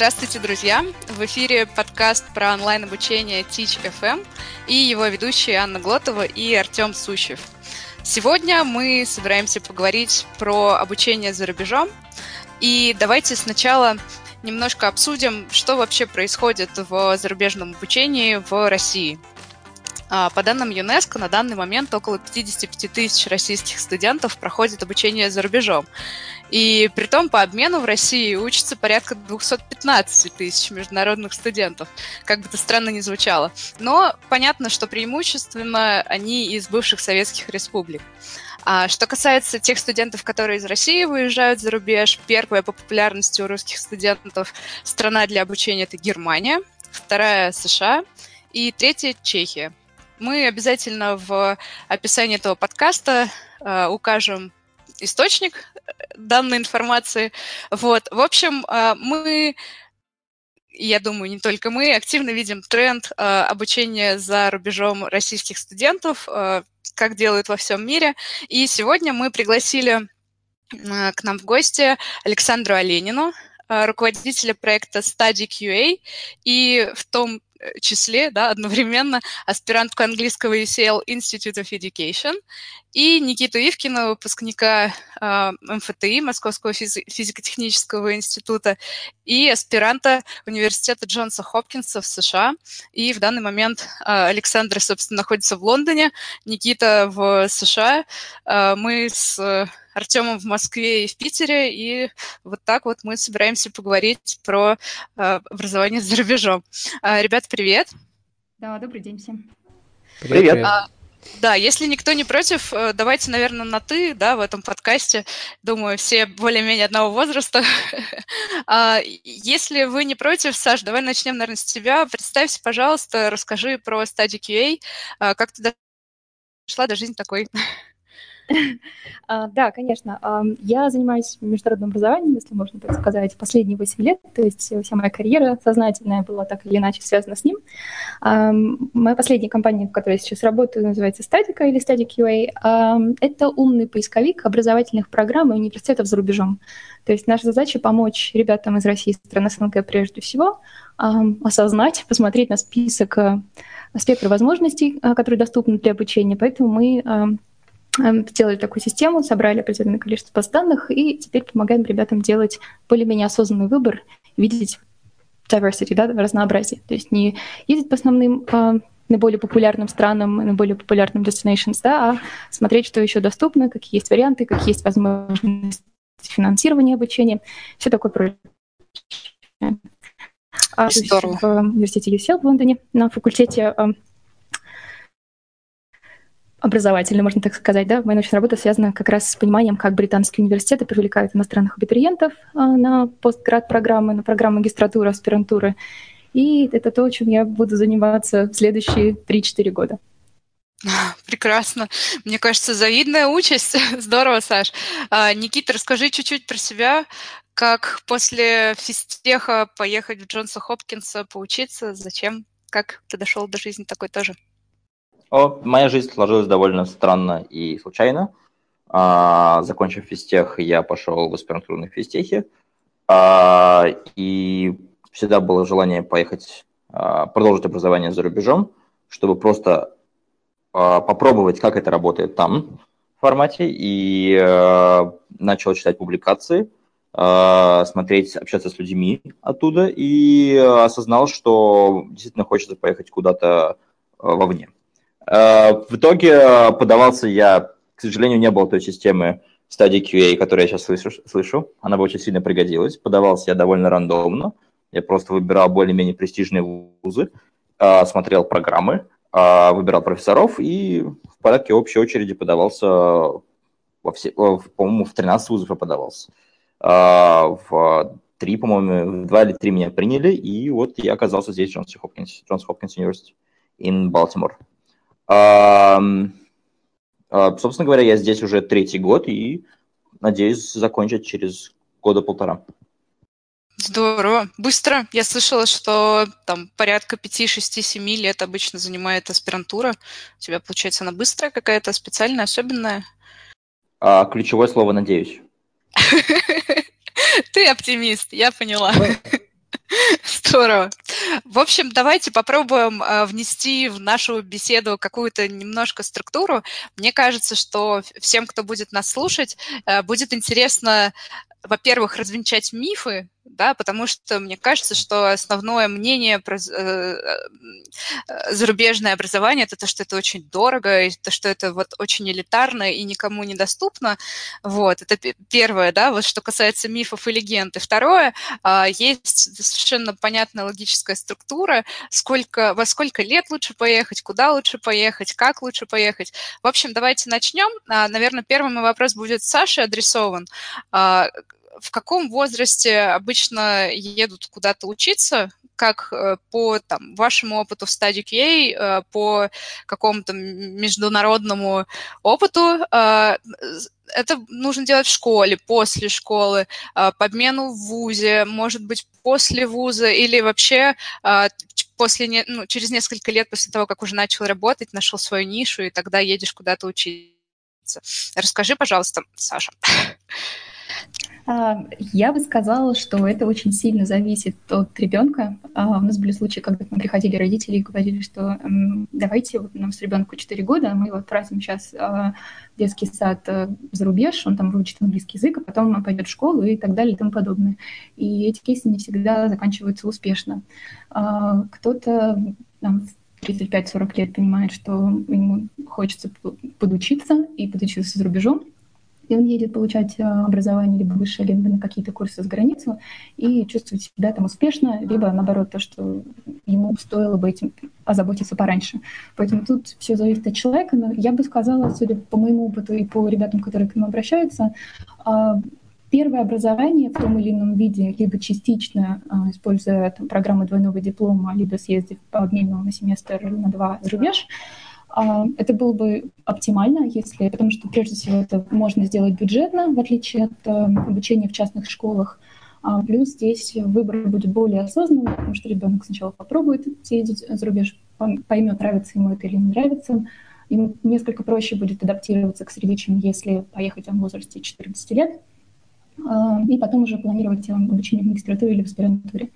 Здравствуйте, друзья! В эфире подкаст про онлайн-обучение Teach FM и его ведущие Анна Глотова и Артем Сущев. Сегодня мы собираемся поговорить про обучение за рубежом. И давайте сначала немножко обсудим, что вообще происходит в зарубежном обучении в России – а, по данным ЮНЕСКО, на данный момент около 55 тысяч российских студентов проходят обучение за рубежом. И при том по обмену в России учатся порядка 215 тысяч международных студентов, как бы это странно ни звучало. Но понятно, что преимущественно они из бывших советских республик. А что касается тех студентов, которые из России выезжают за рубеж, первая по популярности у русских студентов страна для обучения – это Германия, вторая – США и третья – Чехия. Мы обязательно в описании этого подкаста э, укажем источник э, данной информации. Вот. В общем, э, мы я думаю, не только мы, активно видим тренд э, обучения за рубежом российских студентов, как делают во всем мире. И сегодня мы пригласили к нам в гости Александру Оленину, руководителя проекта Study QA, и в том числе, да, одновременно аспирантку английского UCL Institute of Education и Никиту Ивкина, выпускника э, МФТИ, Московского физи- физико-технического института, и аспиранта университета Джонса Хопкинса в США. И в данный момент э, Александр, собственно, находится в Лондоне, Никита в США. Э, мы с Артемом в Москве и в Питере, и вот так вот мы собираемся поговорить про э, образование за рубежом. Э, ребят, привет! Да, добрый день всем. Привет! привет. А, да, если никто не против, э, давайте, наверное, на «ты», да, в этом подкасте. Думаю, все более-менее одного возраста. А, если вы не против, Саш, давай начнем, наверное, с тебя. Представься, пожалуйста, расскажи про стадию QA, а, как ты дошла до жизни такой. А, да, конечно. Я занимаюсь международным образованием, если можно так сказать, последние 8 лет. То есть вся моя карьера сознательная была так или иначе связана с ним. Моя последняя компания, в которой я сейчас работаю, называется Statica или Static QA. Это умный поисковик образовательных программ и университетов за рубежом. То есть наша задача помочь ребятам из России, страны СНГ прежде всего, осознать, посмотреть на список э, спектра возможностей, э, которые доступны для обучения. Поэтому мы сделали такую систему, собрали определенное количество баз данных, и теперь помогаем ребятам делать более-менее осознанный выбор, видеть diversity, да, разнообразие. То есть не ездить по основным э, наиболее популярным странам, наиболее популярным destinations, да, а смотреть, что еще доступно, какие есть варианты, какие есть возможности финансирования обучения, все такое прочее. А Здорово. В университете UCL в Лондоне на факультете образовательный, можно так сказать, да, моя научная работа связана как раз с пониманием, как британские университеты привлекают иностранных абитуриентов а, на постград-программы, на программы магистратуры, аспирантуры. И это то, чем я буду заниматься в следующие 3-4 года. Прекрасно. Мне кажется, завидная участь. Здорово, Саш. А, Никита, расскажи чуть-чуть про себя. Как после физтеха поехать в Джонса Хопкинса поучиться? Зачем? Как ты дошел до жизни такой тоже? Моя жизнь сложилась довольно странно и случайно. А, закончив физтех, я пошел в аспирантуру на физтехе. А, и всегда было желание поехать, а, продолжить образование за рубежом, чтобы просто а, попробовать, как это работает там в формате. И а, начал читать публикации, а, смотреть, общаться с людьми оттуда и осознал, что действительно хочется поехать куда-то а, вовне. Э, в итоге э, подавался я, к сожалению, не было той системы стадии QA, которую я сейчас слышу, слышу. Она бы очень сильно пригодилась. Подавался я довольно рандомно. Я просто выбирал более-менее престижные вузы, э, смотрел программы, выбирал профессоров и в порядке общей очереди подавался во все, по-моему, в 13 вузов я подавался. В три, по-моему, два или три меня приняли, и вот я оказался здесь, в Джонс Хопкинс, Джонс Хопкинс Университет, in Baltimore. Собственно говоря, я здесь уже третий год и надеюсь закончить через года полтора. Здорово. Быстро. Я слышала, что там порядка 5, 6, 7 лет обычно занимает аспирантура. У тебя, получается, она быстрая какая-то, специальная, особенная? А, ключевое слово «надеюсь». Ты оптимист, я поняла. Здорово. В общем, давайте попробуем э, внести в нашу беседу какую-то немножко структуру. Мне кажется, что всем, кто будет нас слушать, э, будет интересно во-первых, развенчать мифы, да, потому что мне кажется, что основное мнение про э, э, зарубежное образование это то, что это очень дорого, и то, что это вот очень элитарно и никому недоступно. Вот, это первое, да, вот что касается мифов и легенд. И второе, э, есть совершенно понятная логическая структура, сколько, во сколько лет лучше поехать, куда лучше поехать, как лучше поехать. В общем, давайте начнем. А, наверное, первый мой вопрос будет Саше адресован а, в каком возрасте обычно едут куда-то учиться, как э, по там, вашему опыту в стадии QA, э, по какому-то международному опыту, э, это нужно делать в школе, после школы, по обмену в ВУЗе, может быть, после ВУЗа или вообще после, ну, через несколько лет после того, как уже начал работать, нашел свою нишу, и тогда едешь куда-то учиться. Расскажи, пожалуйста, Саша. А, я бы сказала, что это очень сильно зависит от ребенка. А, у нас были случаи, когда к нам приходили родители и говорили, что давайте, вот у нас ребенку 4 года, мы его отправим сейчас а, в детский сад э, за рубеж, он там выучит английский язык, а потом он пойдет в школу и так далее и тому подобное. И эти кейсы не всегда заканчиваются успешно. Кто-то там, 35-40 лет понимает, что ему хочется подучиться и подучиться за рубежом, и он едет получать э, образование либо высшее, либо на какие-то курсы за границу и чувствует себя там успешно, либо наоборот то, что ему стоило бы этим озаботиться пораньше. Поэтому тут все зависит от человека, но я бы сказала, судя по моему опыту и по ребятам, которые к нам обращаются, а, первое образование в том или ином виде, либо частично, а, используя там, программу двойного диплома, либо съездив по обмену на семестр на два за рубеж, это было бы оптимально, если, потому что прежде всего это можно сделать бюджетно, в отличие от э, обучения в частных школах. А плюс здесь выбор будет более осознанный, потому что ребенок сначала попробует съездить за рубеж, поймет, нравится ему это или не нравится. Ему несколько проще будет адаптироваться к среде, чем если поехать в возрасте 14 лет. А, и потом уже планировать обучение в магистратуре или в аспирантуре.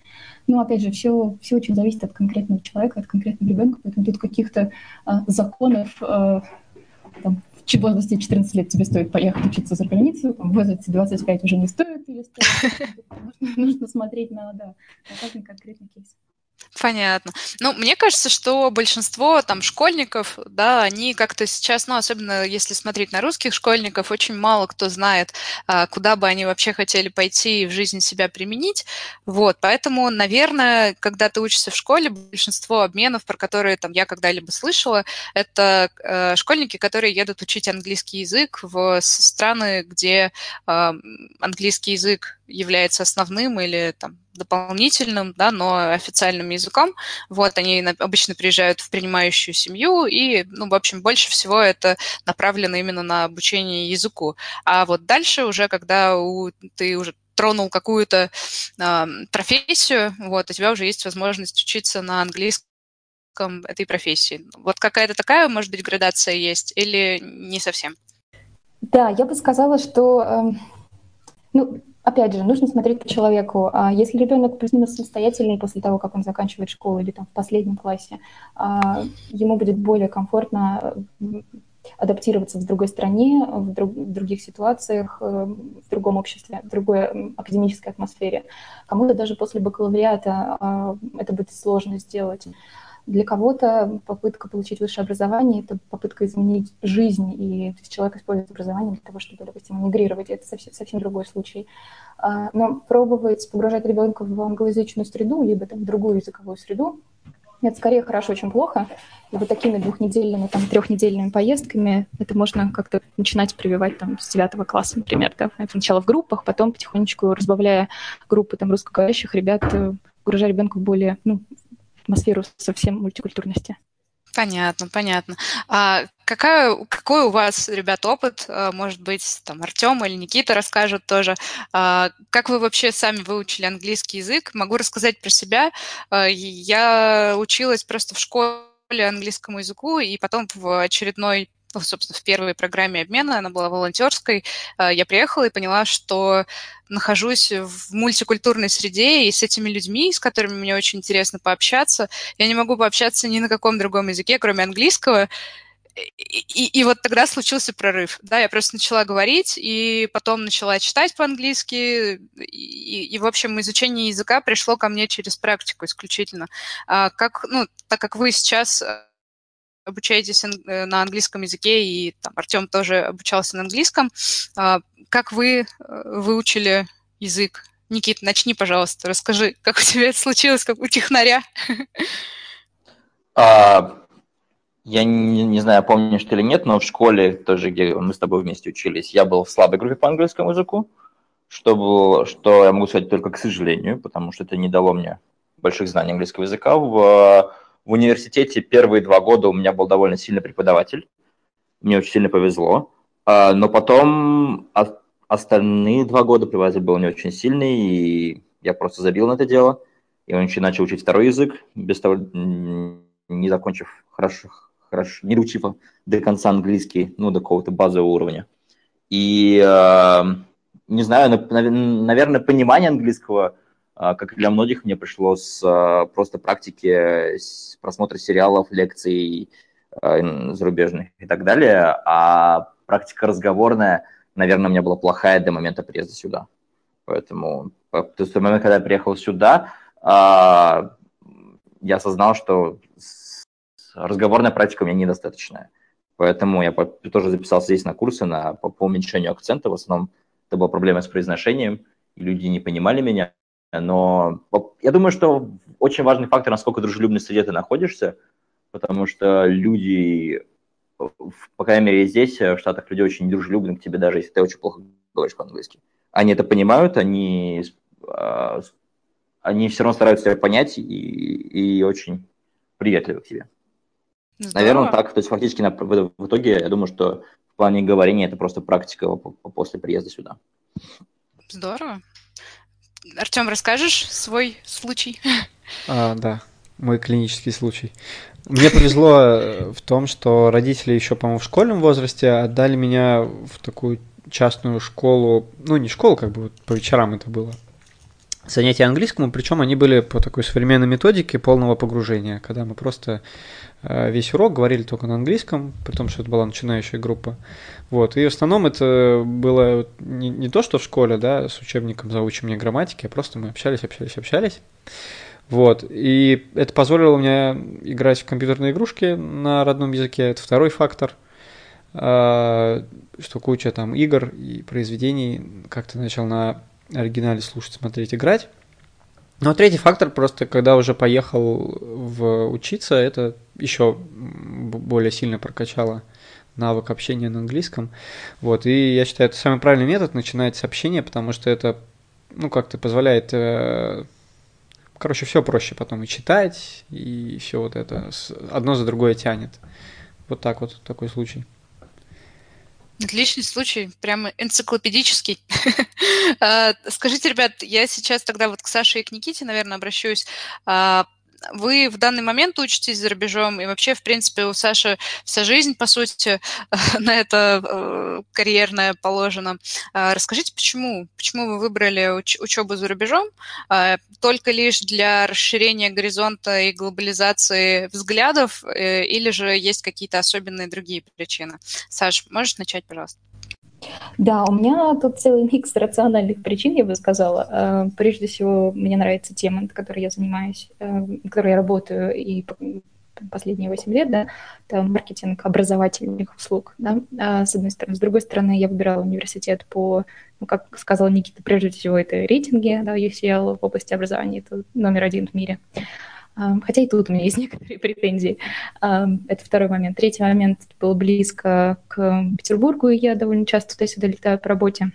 Но, опять же, все, все очень зависит от конкретного человека, от конкретного ребенка, поэтому тут каких-то а, законов а, там, в возрасте 14 лет тебе стоит поехать учиться за границу, там, в возрасте 25 уже не стоит, или стоит. Нужно смотреть на, да, на каждый конкретный кейс. Понятно. Ну, мне кажется, что большинство там школьников, да, они как-то сейчас, ну, особенно если смотреть на русских школьников, очень мало кто знает, а, куда бы они вообще хотели пойти и в жизни себя применить. Вот, поэтому, наверное, когда ты учишься в школе, большинство обменов, про которые там я когда-либо слышала, это э, школьники, которые едут учить английский язык в страны, где э, английский язык является основным или там дополнительным, да, но официальным языком. Вот, они обычно приезжают в принимающую семью, и, ну, в общем, больше всего это направлено именно на обучение языку. А вот дальше уже, когда у, ты уже тронул какую-то э, профессию, вот, у тебя уже есть возможность учиться на английском этой профессии. Вот какая-то такая, может быть, градация есть или не совсем? Да, я бы сказала, что э, ну, Опять же, нужно смотреть по человеку. А если ребенок плюс-минус самостоятельный после того, как он заканчивает школу или там в последнем классе, а, ему будет более комфортно адаптироваться в другой стране, в, друг, в других ситуациях, э, в другом обществе, в другой академической атмосфере. Кому-то даже после бакалавриата а, это будет сложно сделать. Для кого-то попытка получить высшее образование – это попытка изменить жизнь, и то есть человек использует образование для того, чтобы, допустим, мигрировать. Это совсем, совсем другой случай. А, но пробовать погружать ребенка в англоязычную среду, либо там, в другую языковую среду, это скорее хорошо, чем плохо. И вот такими двухнедельными, там, трехнедельными поездками это можно как-то начинать прививать там, с девятого класса, например. Да? Сначала в группах, потом потихонечку разбавляя группы там, русскоговорящих ребят, э, погружая ребенка в более ну, атмосферу совсем мультикультурности. Понятно, понятно. А какая, какой у вас, ребят, опыт? А, может быть, там Артем или Никита расскажут тоже. А, как вы вообще сами выучили английский язык? Могу рассказать про себя. А, я училась просто в школе английскому языку, и потом в очередной собственно, в первой программе обмена, она была волонтерской, я приехала и поняла, что нахожусь в мультикультурной среде, и с этими людьми, с которыми мне очень интересно пообщаться, я не могу пообщаться ни на каком другом языке, кроме английского, и, и вот тогда случился прорыв. Да, я просто начала говорить, и потом начала читать по-английски, и, и, в общем, изучение языка пришло ко мне через практику исключительно. А как, ну, так как вы сейчас э, обучаетесь э, на английском языке, и там, Артем тоже обучался на английском, а, как вы э, выучили язык? Никит, начни, пожалуйста, расскажи, как у тебя это случилось, как у технаря. А, я не, не знаю, помнишь ты или нет, но в школе тоже, где мы с тобой вместе учились, я был в слабой группе по английскому языку, что, было, что я могу сказать только к сожалению, потому что это не дало мне больших знаний английского языка. В, в университете первые два года у меня был довольно сильный преподаватель, мне очень сильно повезло, а, но потом остальные два года преподаватель был не очень сильный, и я просто забил на это дело, и он еще начал учить второй язык, без того, не закончив хорошо, хорошо, не доучив до конца английский, ну, до какого-то базового уровня. И, э, не знаю, наверное, понимание английского, как и для многих, мне пришло с э, просто практики, просмотра сериалов, лекций э, зарубежных и так далее, а практика разговорная, наверное, у меня была плохая до момента приезда сюда. Поэтому, то есть в момент, когда я приехал сюда, я осознал, что разговорная практика у меня недостаточная. Поэтому я тоже записался здесь на курсы на, по, по уменьшению акцента. В основном это была проблема с произношением, люди не понимали меня. Но я думаю, что очень важный фактор, насколько дружелюбной среде ты находишься, потому что люди, по крайней мере, здесь, в Штатах, люди очень дружелюбны к тебе, даже если ты очень плохо говоришь по-английски. Они это понимают, они, а, они все равно стараются тебя понять и, и очень приветливы к тебе. Здорово. Наверное, так. То есть фактически на, в, в итоге я думаю, что в плане говорения это просто практика после приезда сюда. Здорово. Артем, расскажешь свой случай? А, да, мой клинический случай. Мне повезло э, в том, что родители еще, по-моему, в школьном возрасте отдали меня в такую частную школу, ну не школу, как бы вот по вечерам это было, занятия английскому, причем они были по такой современной методике полного погружения, когда мы просто Э, весь урок говорили только на английском, при том, что это была начинающая группа. Вот. И в основном это было не, не то, что в школе, да, с учебником заучивания грамматики, а просто мы общались, общались, общались. Вот. И это позволило мне играть в компьютерные игрушки на родном языке. Это второй фактор. А, что куча там игр и произведений как-то начал на оригинале слушать, смотреть, играть. А третий фактор, просто когда уже поехал в учиться, это еще более сильно прокачало навык общения на английском. Вот, и я считаю, это самый правильный метод начинать с общения, потому что это, ну, как-то позволяет, э, короче, все проще потом и читать, и все вот это одно за другое тянет. Вот так вот, такой случай. Отличный случай, прямо энциклопедический. А, скажите, ребят, я сейчас тогда вот к Саше и к Никите, наверное, обращусь. Вы в данный момент учитесь за рубежом, и вообще, в принципе, у Саши вся жизнь, по сути, на это э, карьерная положена. А, расскажите, почему? Почему вы выбрали уч- учебу за рубежом? А, только лишь для расширения горизонта и глобализации взглядов, э, или же есть какие-то особенные другие причины? Саш, можешь начать, пожалуйста? Да, у меня тут целый микс рациональных причин, я бы сказала. Э, прежде всего, мне нравится тема, которой я занимаюсь, э, которой я работаю и последние 8 лет, да, это маркетинг образовательных услуг, да, а, с одной стороны. С другой стороны, я выбирала университет по, ну, как сказал Никита, прежде всего, это рейтинги, да, UCL в области образования, это номер один в мире. Хотя и тут у меня есть некоторые претензии. Это второй момент. Третий момент был близко к Петербургу, и я довольно часто туда-сюда летаю по работе.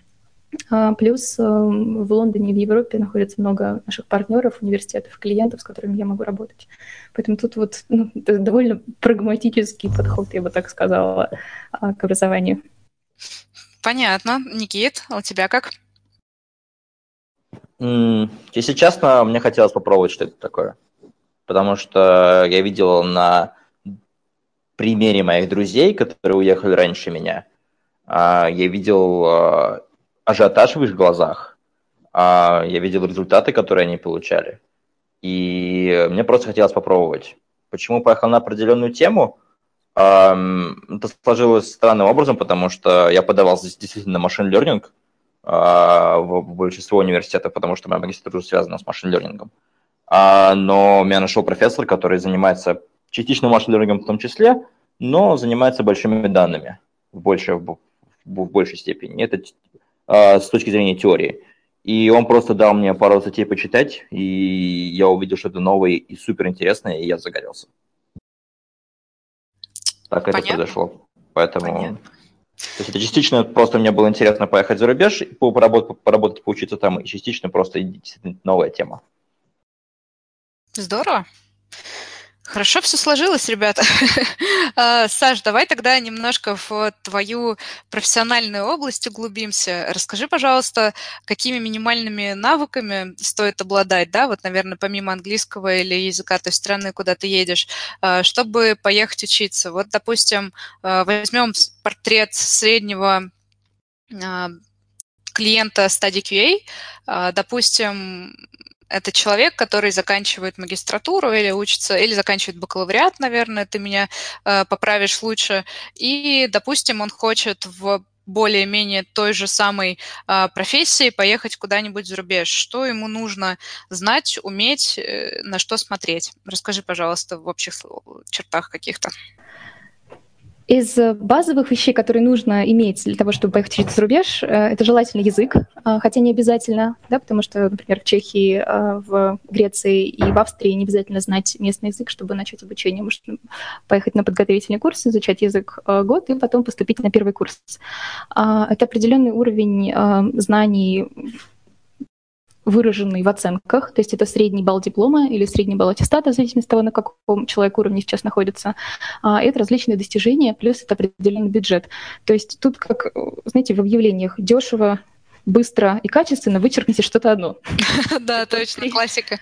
А, плюс в Лондоне и в Европе находится много наших партнеров, университетов, клиентов, с которыми я могу работать. Поэтому тут вот ну, довольно прагматический подход, я бы так сказала, а, к образованию. Понятно. Никит, а у тебя как? Если честно, мне хотелось попробовать, что это такое потому что я видел на примере моих друзей, которые уехали раньше меня, а, я видел а, ажиотаж в их глазах, а, я видел результаты, которые они получали. И мне просто хотелось попробовать. Почему поехал на определенную тему? Это сложилось странным образом, потому что я подавался действительно на машин learning в большинство университетов, потому что моя магистратура связана с машин learning. Но меня нашел профессор, который занимается частично машин learning в том числе, но занимается большими данными в большей, в, в большей степени. Это э, с точки зрения теории. И он просто дал мне пару статей почитать, и я увидел что-то новое и супер интересное, и я загорелся. Так Понятно. это произошло. Поэтому... Понятно. То есть это частично просто мне было интересно поехать за рубеж, поработать, поработать поучиться там, и частично просто действительно новая тема. Здорово. Хорошо все сложилось, ребята. А, Саш, давай тогда немножко в твою профессиональную область углубимся. Расскажи, пожалуйста, какими минимальными навыками стоит обладать, да, вот, наверное, помимо английского или языка той страны, куда ты едешь, а, чтобы поехать учиться. Вот, допустим, а, возьмем портрет среднего клиента стадии QA, допустим, это человек, который заканчивает магистратуру или учится, или заканчивает бакалавриат, наверное, ты меня э, поправишь лучше. И, допустим, он хочет в более-менее той же самой э, профессии поехать куда-нибудь за рубеж. Что ему нужно знать, уметь, э, на что смотреть? Расскажи, пожалуйста, в общих чертах каких-то. Из базовых вещей, которые нужно иметь для того, чтобы поехать за рубеж, э, это желательно язык, э, хотя не обязательно, да, потому что, например, в Чехии, э, в Греции и в Австрии не обязательно знать местный язык, чтобы начать обучение. Можно поехать на подготовительный курс, изучать язык год и потом поступить на первый курс. А, это определенный уровень знаний выраженный в оценках, то есть это средний балл диплома или средний балл аттестата, в зависимости от того, на каком человек уровне сейчас находится. А, это различные достижения, плюс это определенный бюджет. То есть тут, как, знаете, в объявлениях дешево, быстро и качественно вычеркните что-то одно. Да, точно, классика.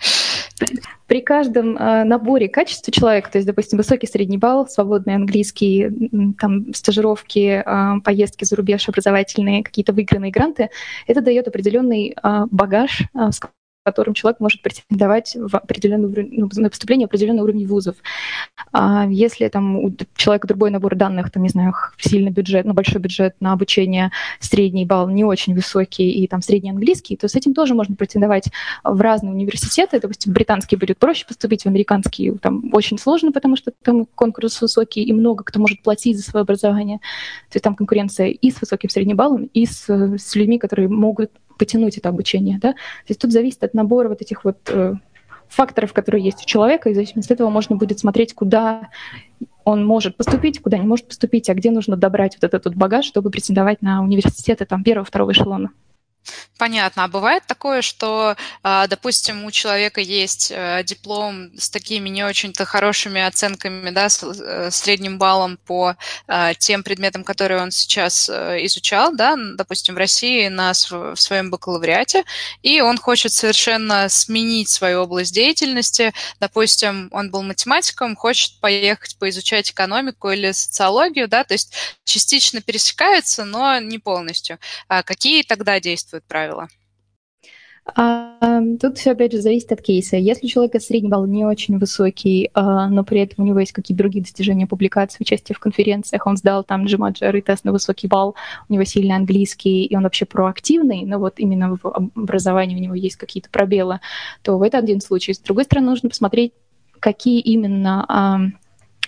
При каждом э, наборе качества человека, то есть, допустим, высокий средний балл, свободный английский, там, стажировки, э, поездки за рубеж, образовательные, какие-то выигранные гранты, это дает определенный э, багаж, с которым человек может претендовать в определенный, ну, на поступление в определенный уровень вузов. А если там у человека другой набор данных, там, не знаю, сильный бюджет, ну, большой бюджет на обучение, средний балл не очень высокий и там средний английский, то с этим тоже можно претендовать в разные университеты. Допустим, британский будет проще поступить, в американский там очень сложно, потому что там конкурс высокий и много кто может платить за свое образование. То есть там конкуренция и с высоким средним баллом, и с, с людьми, которые могут потянуть это обучение. Да? То есть тут зависит от набора вот этих вот э, факторов, которые есть у человека, и в зависимости от этого можно будет смотреть, куда он может поступить, куда не может поступить, а где нужно добрать вот этот вот багаж, чтобы претендовать на университеты там, первого, второго эшелона. Понятно. А бывает такое, что, а, допустим, у человека есть э, диплом с такими не очень-то хорошими оценками, да, с э, средним баллом по а, тем предметам, которые он сейчас э, изучал, да, допустим, в России на в своем бакалавриате, и он хочет совершенно сменить свою область деятельности. Допустим, он был математиком, хочет поехать поизучать экономику или социологию, да, то есть частично пересекаются, но не полностью. А какие тогда действуют? Действуют правила? А, тут все, опять же, зависит от кейса. Если у человека средний балл не очень высокий, а, но при этом у него есть какие-то другие достижения публикации, участие в конференциях, он сдал там GMAT тест на высокий балл, у него сильный английский, и он вообще проактивный, но вот именно в образовании у него есть какие-то пробелы, то это один случай. С другой стороны, нужно посмотреть, какие именно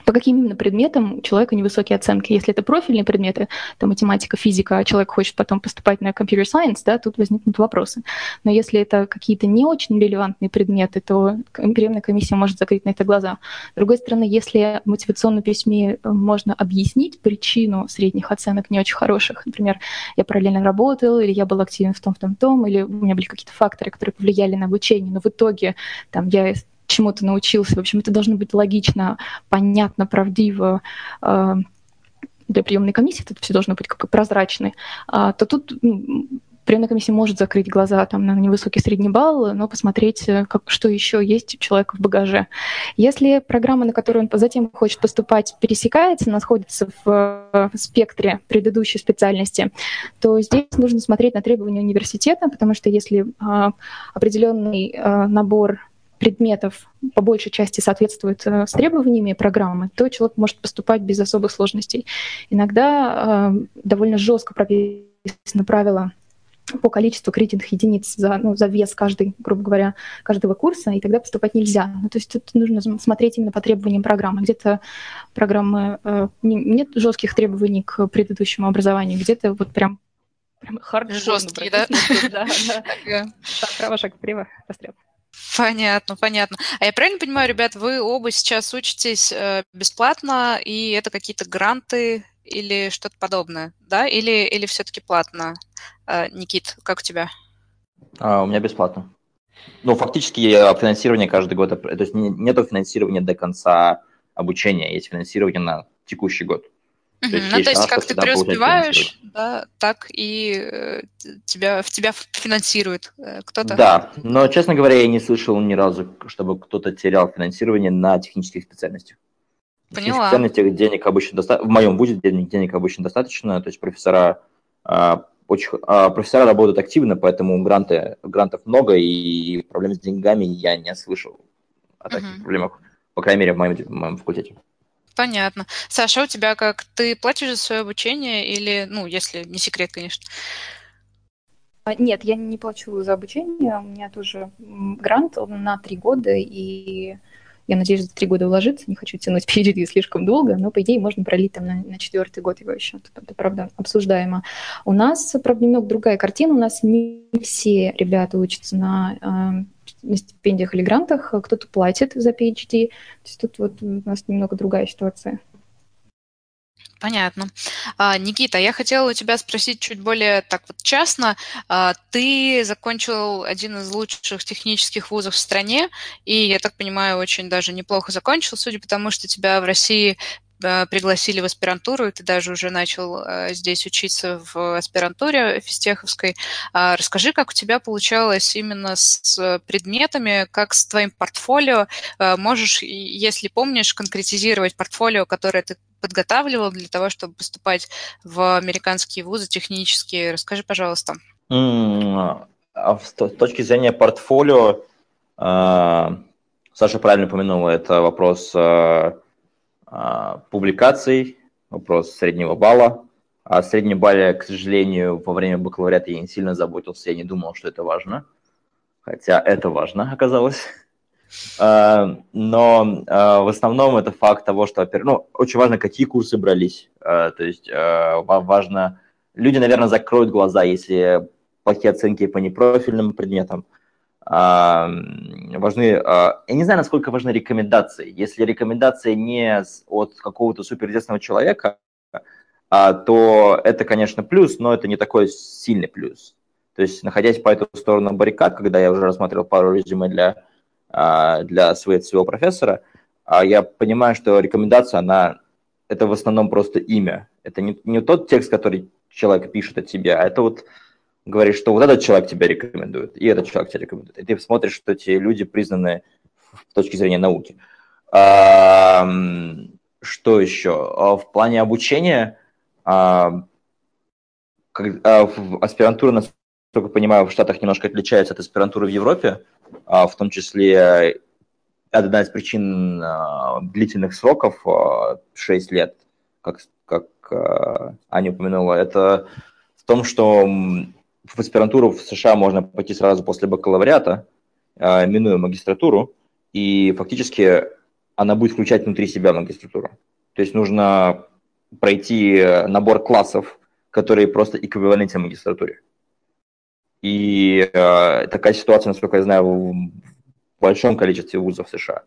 по каким именно предметам у человека невысокие оценки. Если это профильные предметы, там математика, физика, а человек хочет потом поступать на computer science, да, тут возникнут вопросы. Но если это какие-то не очень релевантные предметы, то приемная комиссия может закрыть на это глаза. С другой стороны, если в мотивационном письме э, можно объяснить причину средних оценок не очень хороших, например, я параллельно работал, или я был активен в том, в том, в том, или у меня были какие-то факторы, которые повлияли на обучение, но в итоге там я чему ты научился. В общем, это должно быть логично, понятно, правдиво э, для приемной комиссии, это все должно быть как прозрачно, а, то тут ну, приемная комиссия может закрыть глаза там, на невысокий средний балл, но посмотреть, э, как, что еще есть у человека в багаже. Если программа, на которую он затем хочет поступать, пересекается, находится в, в спектре предыдущей специальности, то здесь нужно смотреть на требования университета, потому что если а, определенный набор предметов по большей части соответствует э, с требованиями программы, то человек может поступать без особых сложностей. Иногда э, довольно жестко прописано правило по количеству кредитных единиц за, ну, за вес каждый, грубо говоря, каждого курса, и тогда поступать нельзя. Ну, то есть тут нужно смотреть именно по требованиям программы. Где-то программы э, не, нет жестких требований к предыдущему образованию, где-то вот прям прям хард жесткие, да? Да, да. Шаг вправо, шаг влево. Понятно, понятно. А я правильно понимаю, ребят, вы оба сейчас учитесь э, бесплатно, и это какие-то гранты или что-то подобное, да? Или, или все-таки платно? Э, Никит, как у тебя? А, у меня бесплатно. Ну, фактически финансирование каждый год, то есть нету финансирования до конца обучения, есть финансирование на текущий год. Есть, ну, то есть как ты преуспеваешь, да, так и э, тебя, в тебя финансирует э, кто-то. Да, но, честно говоря, я не слышал ни разу, чтобы кто-то терял финансирование на технических специальностях. Поняла. В специальностях денег обычно достаточно, в моем вузе денег, денег обычно достаточно, то есть профессора а, очень, а, профессора работают активно, поэтому гранты, грантов много, и проблем с деньгами я не слышал о таких uh-huh. проблемах, по крайней мере, в моем, в моем факультете. Понятно. Саша, у тебя как? Ты платишь за свое обучение или, ну, если не секрет, конечно? А, нет, я не плачу за обучение. У меня тоже грант на три года, и я надеюсь, за три года уложиться. Не хочу тянуть PhD слишком долго, но, по идее, можно пролить там на, на четвертый год его еще. Это, это, правда, обсуждаемо. У нас, правда, немного другая картина. У нас не все ребята учатся на на стипендиях или грантах, а кто-то платит за PhD. То есть тут вот у нас немного другая ситуация. Понятно. А, Никита, я хотела у тебя спросить чуть более так вот частно. А, ты закончил один из лучших технических вузов в стране, и, я так понимаю, очень даже неплохо закончил, судя по тому, что тебя в России Э, пригласили в аспирантуру, и ты даже уже начал э, здесь учиться в аспирантуре физтеховской. А расскажи, как у тебя получалось именно с предметами, как с твоим портфолио. Э, можешь, если помнишь, конкретизировать портфолио, которое ты подготавливал для того, чтобы поступать в американские вузы технические. Расскажи, пожалуйста. Mm, с точки зрения портфолио, Саша правильно упомянула, это вопрос а, публикаций, вопрос среднего балла. О среднем балле, к сожалению, во время бакалавриата я не сильно заботился, я не думал, что это важно. Хотя это важно оказалось. А, но а, в основном это факт того, что, ну, очень важно, какие курсы брались. То есть важно... Люди, наверное, закроют глаза, если плохие оценки по непрофильным предметам – важны, а, я не знаю, насколько важны рекомендации. Если рекомендация не от какого-то суперизвестного человека, а, то это, конечно, плюс, но это не такой сильный плюс. То есть, находясь по эту сторону баррикад, когда я уже рассматривал пару резюме для, а, для своего, своего профессора, я понимаю, что рекомендация, она, это в основном просто имя. Это не, не тот текст, который человек пишет от тебя, а это вот говоришь, что вот этот человек тебя рекомендует, и этот человек тебя рекомендует. И ты смотришь, что эти люди признаны с точки зрения науки. Что еще? А, в плане обучения, а, а, аспирантура, насколько понимаю, в Штатах немножко отличается от аспирантуры в Европе, в том числе одна из причин длительных сроков, а, 6 лет, как, как Аня упомянула, это в том, что в аспирантуру в США можно пойти сразу после бакалавриата, а, минуя магистратуру, и фактически она будет включать внутри себя магистратуру. То есть нужно пройти набор классов, которые просто эквивалентны магистратуре. И э, такая ситуация, насколько я знаю, в большом количестве вузов США.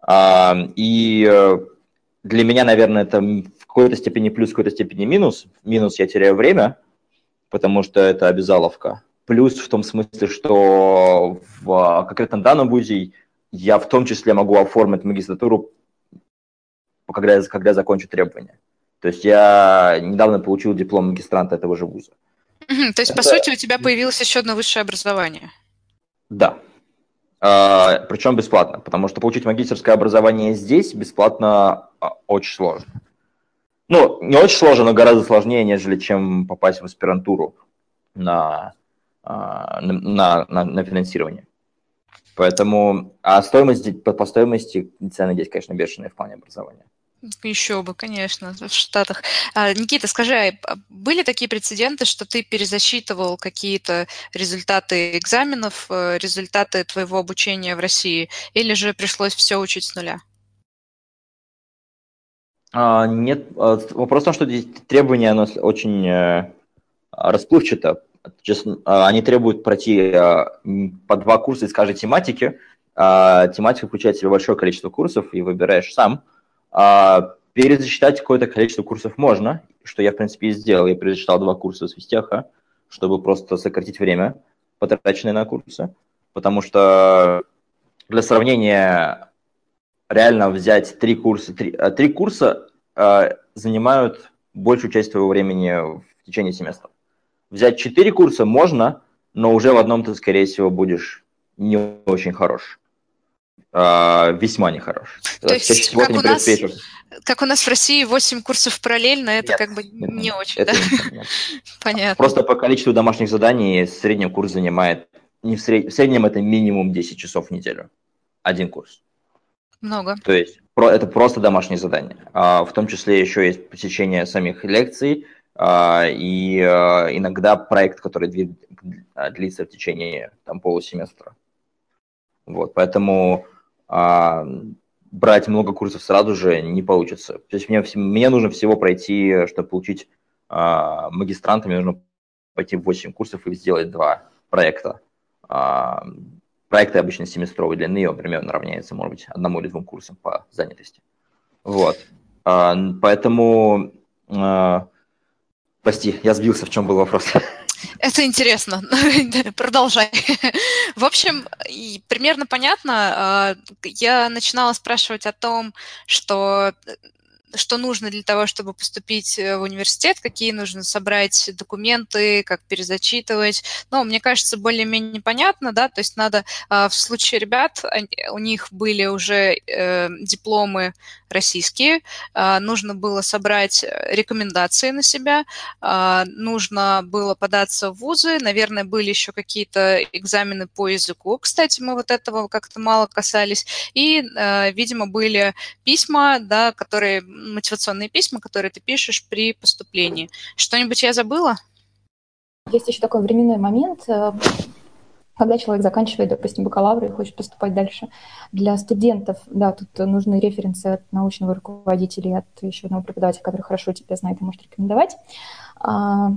А, и э, для меня, наверное, это в какой-то степени плюс, в какой-то степени минус. Минус я теряю время, потому что это обязаловка. Плюс в том смысле, что в конкретном данном вузе я в том числе могу оформить магистратуру, когда я, когда я закончу требования. То есть я недавно получил диплом магистранта этого же вуза. То есть, по сути, у тебя появилось еще одно высшее образование? Да. А, причем бесплатно, потому что получить магистерское образование здесь бесплатно а, очень сложно. Ну, не очень сложно, но гораздо сложнее, нежели чем попасть в аспирантуру на, а, на, на, на финансирование. Поэтому, а стоимость, по, по стоимости цены здесь, конечно, бешеные в плане образования. Еще бы, конечно, в Штатах. А, Никита, скажи, а были такие прецеденты, что ты перезасчитывал какие-то результаты экзаменов, э, результаты твоего обучения в России, или же пришлось все учить с нуля? А, нет, а, вопрос в том, что требования оно очень э, расплывчато. Честно, они требуют пройти по два курса из каждой тематики. Тематика включает в себя большое количество курсов, и выбираешь сам – а, перезачитать какое-то количество курсов можно, что я, в принципе, и сделал. Я перезачитал два курса с Вестеха, чтобы просто сократить время, потраченное на курсы. Потому что для сравнения реально взять три курса, три, а, три курса э, занимают большую часть твоего времени в течение семестра. Взять четыре курса можно, но уже в одном ты, скорее всего, будешь не очень хорош. А, весьма нехорош. То есть, Чаще всего как, у нас, как у нас в России 8 курсов параллельно, это нет, как бы нет, не очень, это да? Нет. Понятно. Просто по количеству домашних заданий средний курс занимает, не в, сред... в среднем это минимум 10 часов в неделю. Один курс. Много. То есть про... это просто домашние задания. А, в том числе еще есть посещение самих лекций, а, и а, иногда проект, который длится в течение там, полусеместра. Вот, поэтому а брать много курсов сразу же не получится. То есть мне, мне нужно всего пройти, чтобы получить а, магистранта, мне нужно пойти в 8 курсов и сделать два проекта. А, проекты обычно семестровой длины, он примерно равняется, может быть, одному или двум курсам по занятости. Вот. А, поэтому... А, прости, я сбился, в чем был вопрос. Это интересно. Продолжай. В общем, примерно понятно. А, я начинала спрашивать о том, что что нужно для того, чтобы поступить э, в университет, какие нужно собрать документы, как перезачитывать. Но мне кажется, более-менее понятно, да, то есть надо а, в случае ребят, у них были уже э, дипломы российские, а, нужно было собрать рекомендации на себя, а, нужно было податься в вузы, наверное, были еще какие-то экзамены по языку, кстати, мы вот этого как-то мало касались, и, э, видимо, были письма, да, которые мотивационные письма, которые ты пишешь при поступлении. Что-нибудь я забыла? Есть еще такой временной момент, э, когда человек заканчивает, допустим, бакалавр и хочет поступать дальше. Для студентов, да, тут нужны референсы от научного руководителя, от еще одного преподавателя, который хорошо тебя знает и может рекомендовать. А,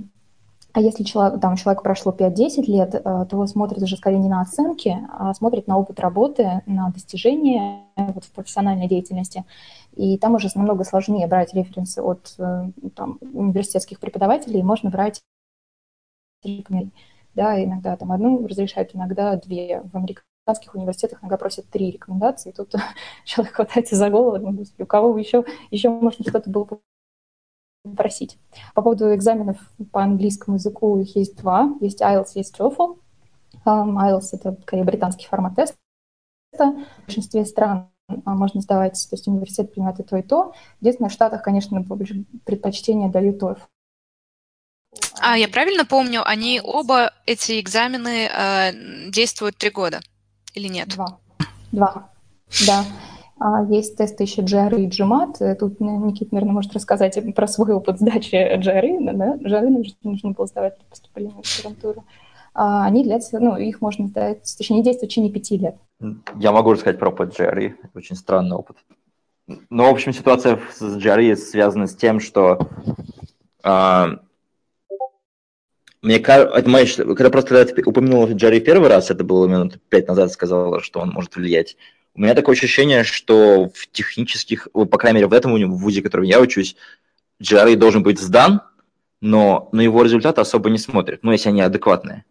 а если человек, там, человеку прошло 5-10 лет, э, то смотрит уже скорее не на оценки, а смотрит на опыт работы, на достижения вот, в профессиональной деятельности. И там уже намного сложнее брать референсы от э, там, университетских преподавателей, можно брать да, иногда там одну разрешают, иногда две. В американских университетах иногда просят три рекомендации, и тут человек хватается за голову, думает, у кого еще, еще можно что-то было просить. По поводу экзаменов по английскому языку их есть два. Есть IELTS, есть TOEFL. Um, IELTS — это скорее британский формат теста. В большинстве стран а, можно сдавать, то есть университет принимает и то, и то. Единственное, в Штатах, конечно, предпочтение дают TOEFL. А я правильно помню, они оба эти экзамены э, действуют три года или нет? Два. Два. Да. А есть тесты еще GRE и GMAT. Э, тут Никит, наверное, может рассказать про свой опыт сдачи GRE. Да? GRE нужно было сдавать для поступления в аспирантуру. А они длятся, ну, их можно сдать, точнее, не действуют в течение пяти лет. Я могу рассказать про опыт GRE. Это очень странный опыт. Но, в общем, ситуация с GRE связана с тем, что э, мне кажется, когда просто когда ты Джарри первый раз, это было минут пять назад, сказала, что он может влиять. У меня такое ощущение, что в технических, по крайней мере, в этом вузе, в котором я учусь, GRE должен быть сдан, но на его результаты особо не смотрят, ну, если они адекватные.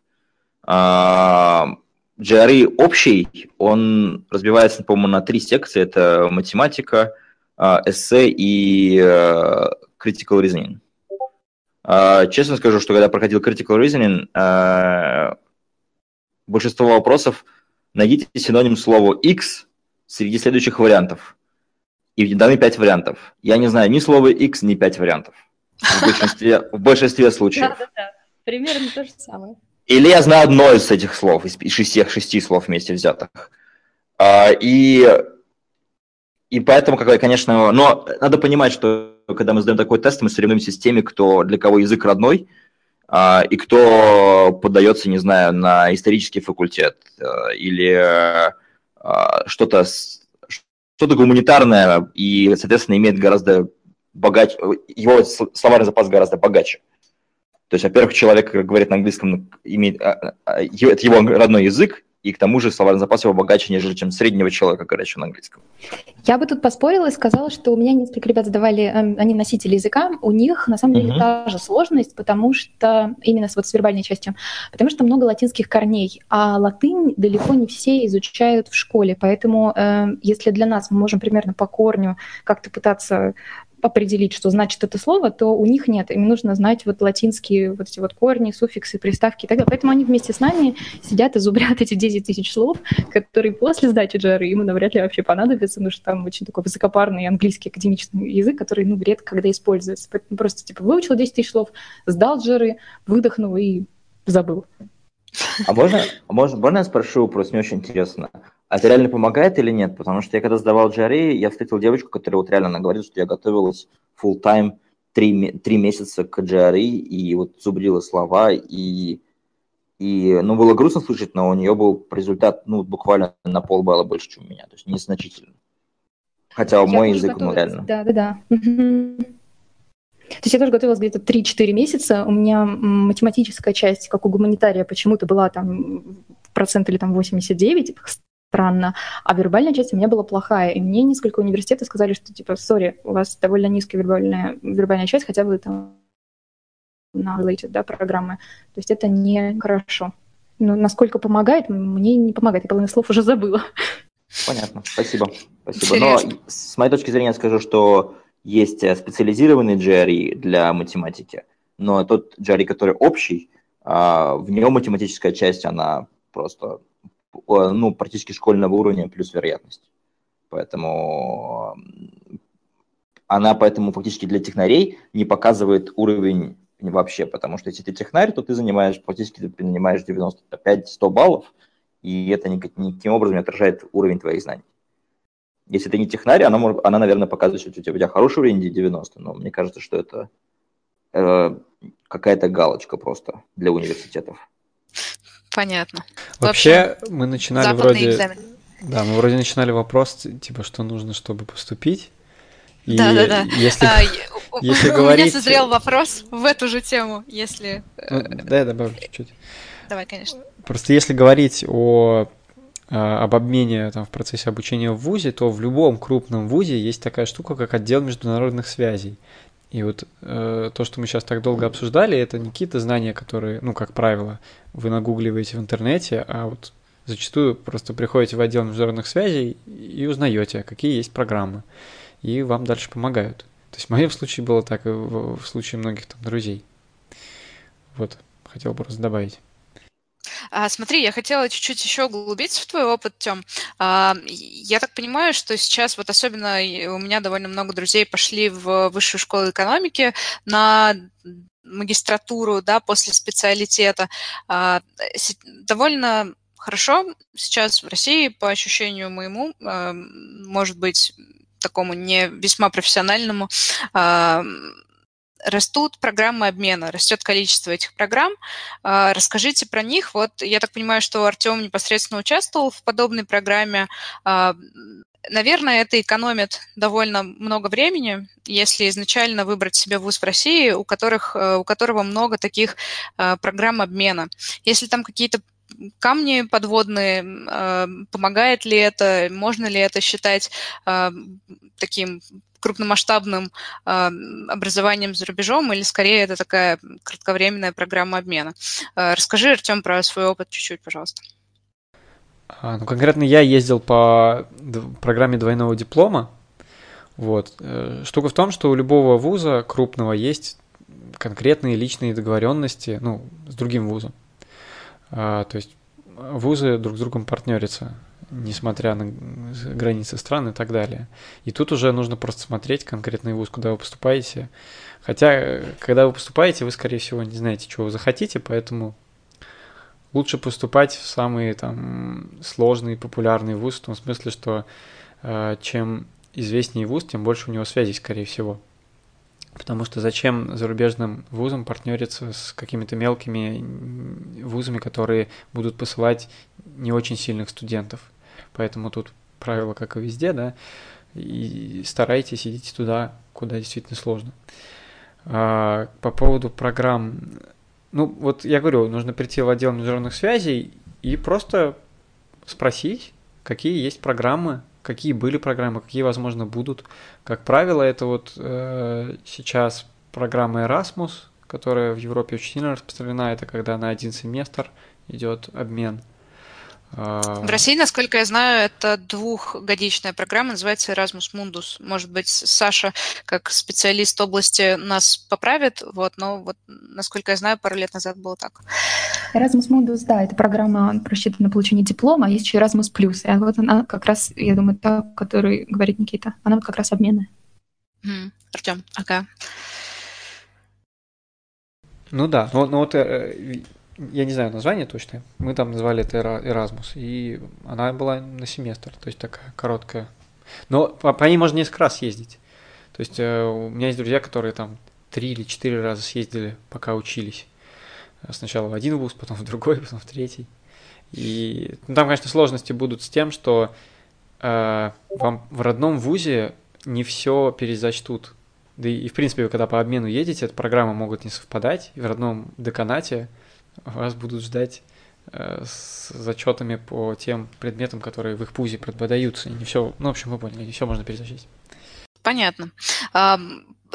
А, GRE общий, он разбивается, по-моему, на три секции. Это математика, а, эссе и а, critical reasoning. А, честно скажу, что когда проходил critical reasoning, а, большинство вопросов найдите синоним слову x среди следующих вариантов. И даны пять вариантов. Я не знаю ни слова x, ни пять вариантов. В большинстве, в большинстве случаев. Да, да, да. Примерно то же самое. Или я знаю одно из этих слов, из шести, шести слов вместе взятых. А, и, и поэтому, конечно, но надо понимать, что когда мы сдаем такой тест, мы соревнуемся с теми, кто, для кого язык родной, а, и кто поддается, не знаю, на исторический факультет а, или что-то что-то гуманитарное и, соответственно, имеет гораздо богаче, его словарный запас гораздо богаче. То есть, во-первых, человек говорит на английском, имеет, это его родной язык, и к тому же словарный запас его богаче, нежели чем среднего человека, говорящего на английском. Я бы тут поспорила и сказала, что у меня несколько ребят задавали, эм, они носители языка, у них на самом деле uh-huh. та же сложность, потому что именно с, вот, с вербальной частью, потому что много латинских корней, а латынь далеко не все изучают в школе, поэтому э, если для нас мы можем примерно по корню как-то пытаться определить, что значит это слово, то у них нет. Им нужно знать вот латинские вот эти вот корни, суффиксы, приставки и так далее. Поэтому они вместе с нами сидят и зубрят эти 10 тысяч слов, которые после сдачи джары ему навряд ли вообще понадобятся, потому что там очень такой высокопарный английский академичный язык, который, ну, редко когда используется. Поэтому просто, типа, выучил 10 тысяч слов, сдал джары, выдохнул и забыл. А можно, можно, можно я спрошу вопрос, мне очень интересно. А это реально помогает или нет? Потому что я когда сдавал GRE, я встретил девочку, которая вот реально она говорит, что я готовилась full time три, три месяца к GRE и вот зубрила слова, и, и, ну, было грустно слышать, но у нее был результат, ну, буквально на полбалла больше, чем у меня, то есть незначительно. Хотя я мой язык, ну, реально. Да, да, да. То есть я тоже готовилась где-то 3-4 месяца. У меня математическая часть, как у гуманитария, почему-то была там процент или там 89, странно. А вербальная часть у меня была плохая. И мне несколько университетов сказали, что, типа, сори, у вас довольно низкая вербальная, вербальная часть, хотя бы там на related, да, программы. То есть это не хорошо. Но насколько помогает, мне не помогает. Я половину слов уже забыла. Понятно, спасибо. спасибо. Но с моей точки зрения скажу, что есть э, специализированный GRE для математики, но тот GRE, который общий, а, в нем математическая часть, она просто ну, практически школьного уровня плюс вероятность. Поэтому она поэтому фактически для технарей не показывает уровень вообще, потому что если ты технарь, то ты занимаешь, практически ты занимаешь 95-100 баллов, и это никаким образом не отражает уровень твоих знаний. Если ты не технарь, она, может, она наверное, показывает, что у тебя, у тебя хороший уровень 90, но мне кажется, что это э, какая-то галочка просто для университетов. Понятно. Вообще, общем, мы начинали вроде... Экзамен. Да, мы вроде начинали вопрос, типа, что нужно, чтобы поступить. И да, да, да. Если, а, если у говорить... меня созрел вопрос в эту же тему, если... Ну, да, я добавлю чуть-чуть. Давай, конечно. Просто если говорить о а, об обмене там, в процессе обучения в ВУЗе, то в любом крупном ВУЗе есть такая штука, как отдел международных связей. И вот э, то, что мы сейчас так долго обсуждали, это не какие-то знания, которые, ну, как правило, вы нагугливаете в интернете, а вот зачастую просто приходите в отдел международных связей и узнаете, какие есть программы, и вам дальше помогают. То есть в моем случае было так, и в, в случае многих там друзей. Вот, хотел просто добавить. А, смотри, я хотела чуть-чуть еще углубиться в твой опыт, Тем. А, я так понимаю, что сейчас вот особенно у меня довольно много друзей пошли в высшую школу экономики на магистратуру, да, после специалитета. А, довольно хорошо сейчас в России, по ощущению моему, может быть, такому не весьма профессиональному, растут программы обмена, растет количество этих программ. А, расскажите про них. Вот я так понимаю, что Артем непосредственно участвовал в подобной программе. А, наверное, это экономит довольно много времени, если изначально выбрать себе вуз в России, у, которых, э, у которого много таких а, программ обмена. Если там какие-то камни подводные, помогает ли это, можно ли это считать таким крупномасштабным э, образованием за рубежом, или скорее это такая кратковременная программа обмена. Э, расскажи, Артем, про свой опыт чуть-чуть, пожалуйста. А, ну, конкретно я ездил по программе двойного диплома. Вот. Э, штука в том, что у любого вуза крупного есть конкретные личные договоренности, ну, с другим вузом. То есть вузы друг с другом партнерятся, несмотря на границы стран и так далее. И тут уже нужно просто смотреть конкретный вуз, куда вы поступаете. Хотя, когда вы поступаете, вы, скорее всего, не знаете, чего вы захотите, поэтому лучше поступать в самый там сложный, популярный вуз, в том смысле, что э, чем известнее вуз, тем больше у него связей, скорее всего. Потому что зачем зарубежным вузам партнериться с какими-то мелкими вузами, которые будут посылать не очень сильных студентов. Поэтому тут правило, как и везде, да, и старайтесь идите туда, куда действительно сложно. А, по поводу программ, ну вот я говорю, нужно прийти в отдел международных связей и просто спросить, какие есть программы, какие были программы, какие, возможно, будут. Как правило, это вот э, сейчас программа Erasmus, которая в Европе очень сильно распространена, это когда на один семестр идет обмен. В России, насколько я знаю, это двухгодичная программа, называется Erasmus Mundus. Может быть, Саша, как специалист области, нас поправит, вот, но вот, насколько я знаю, пару лет назад было так. Erasmus Mundus, да, это программа рассчитана на получение диплома, а есть еще Erasmus Plus. И вот она как раз, я думаю, та, о которой говорит Никита, она вот как раз обменная. Mm. Артем, ага. Ну да, но, но вот э, я не знаю название точное, мы там назвали это Erasmus, и она была на семестр, то есть такая короткая. Но по, по ней можно несколько раз ездить. То есть э, у меня есть друзья, которые там три или четыре раза съездили, пока учились. Сначала в один вуз, потом в другой, потом в третий. И ну, там, конечно, сложности будут с тем, что э, вам в родном вузе не все перезачтут. Да и, в принципе, вы когда по обмену едете, эта программа могут не совпадать. И в родном деканате вас будут ждать э, с зачетами по тем предметам, которые в их пузе преподаются. И не все, ну, в общем, вы поняли, не все можно перезачесть. Понятно.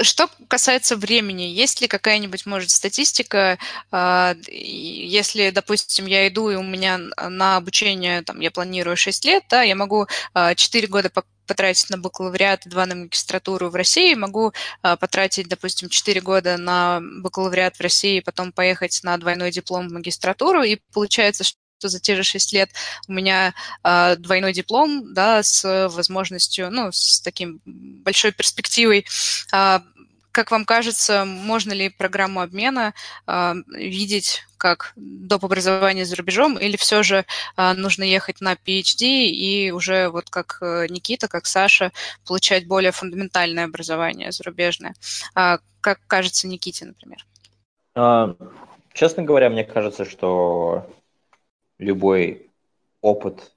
Что касается времени, есть ли какая-нибудь, может, статистика, а, если, допустим, я иду, и у меня на обучение, там, я планирую 6 лет, да, я могу 4 а, года потратить на бакалавриат и 2 на магистратуру в России, могу а, потратить, допустим, 4 года на бакалавриат в России, потом поехать на двойной диплом в магистратуру, и получается, что что за те же 6 лет у меня э, двойной диплом, да, с возможностью, ну, с таким большой перспективой. Э, как вам кажется, можно ли программу обмена э, видеть как доп. образование за рубежом, или все же э, нужно ехать на PhD и уже вот как Никита, как Саша, получать более фундаментальное образование зарубежное? Э, как кажется Никите, например? Честно говоря, мне кажется, что любой опыт,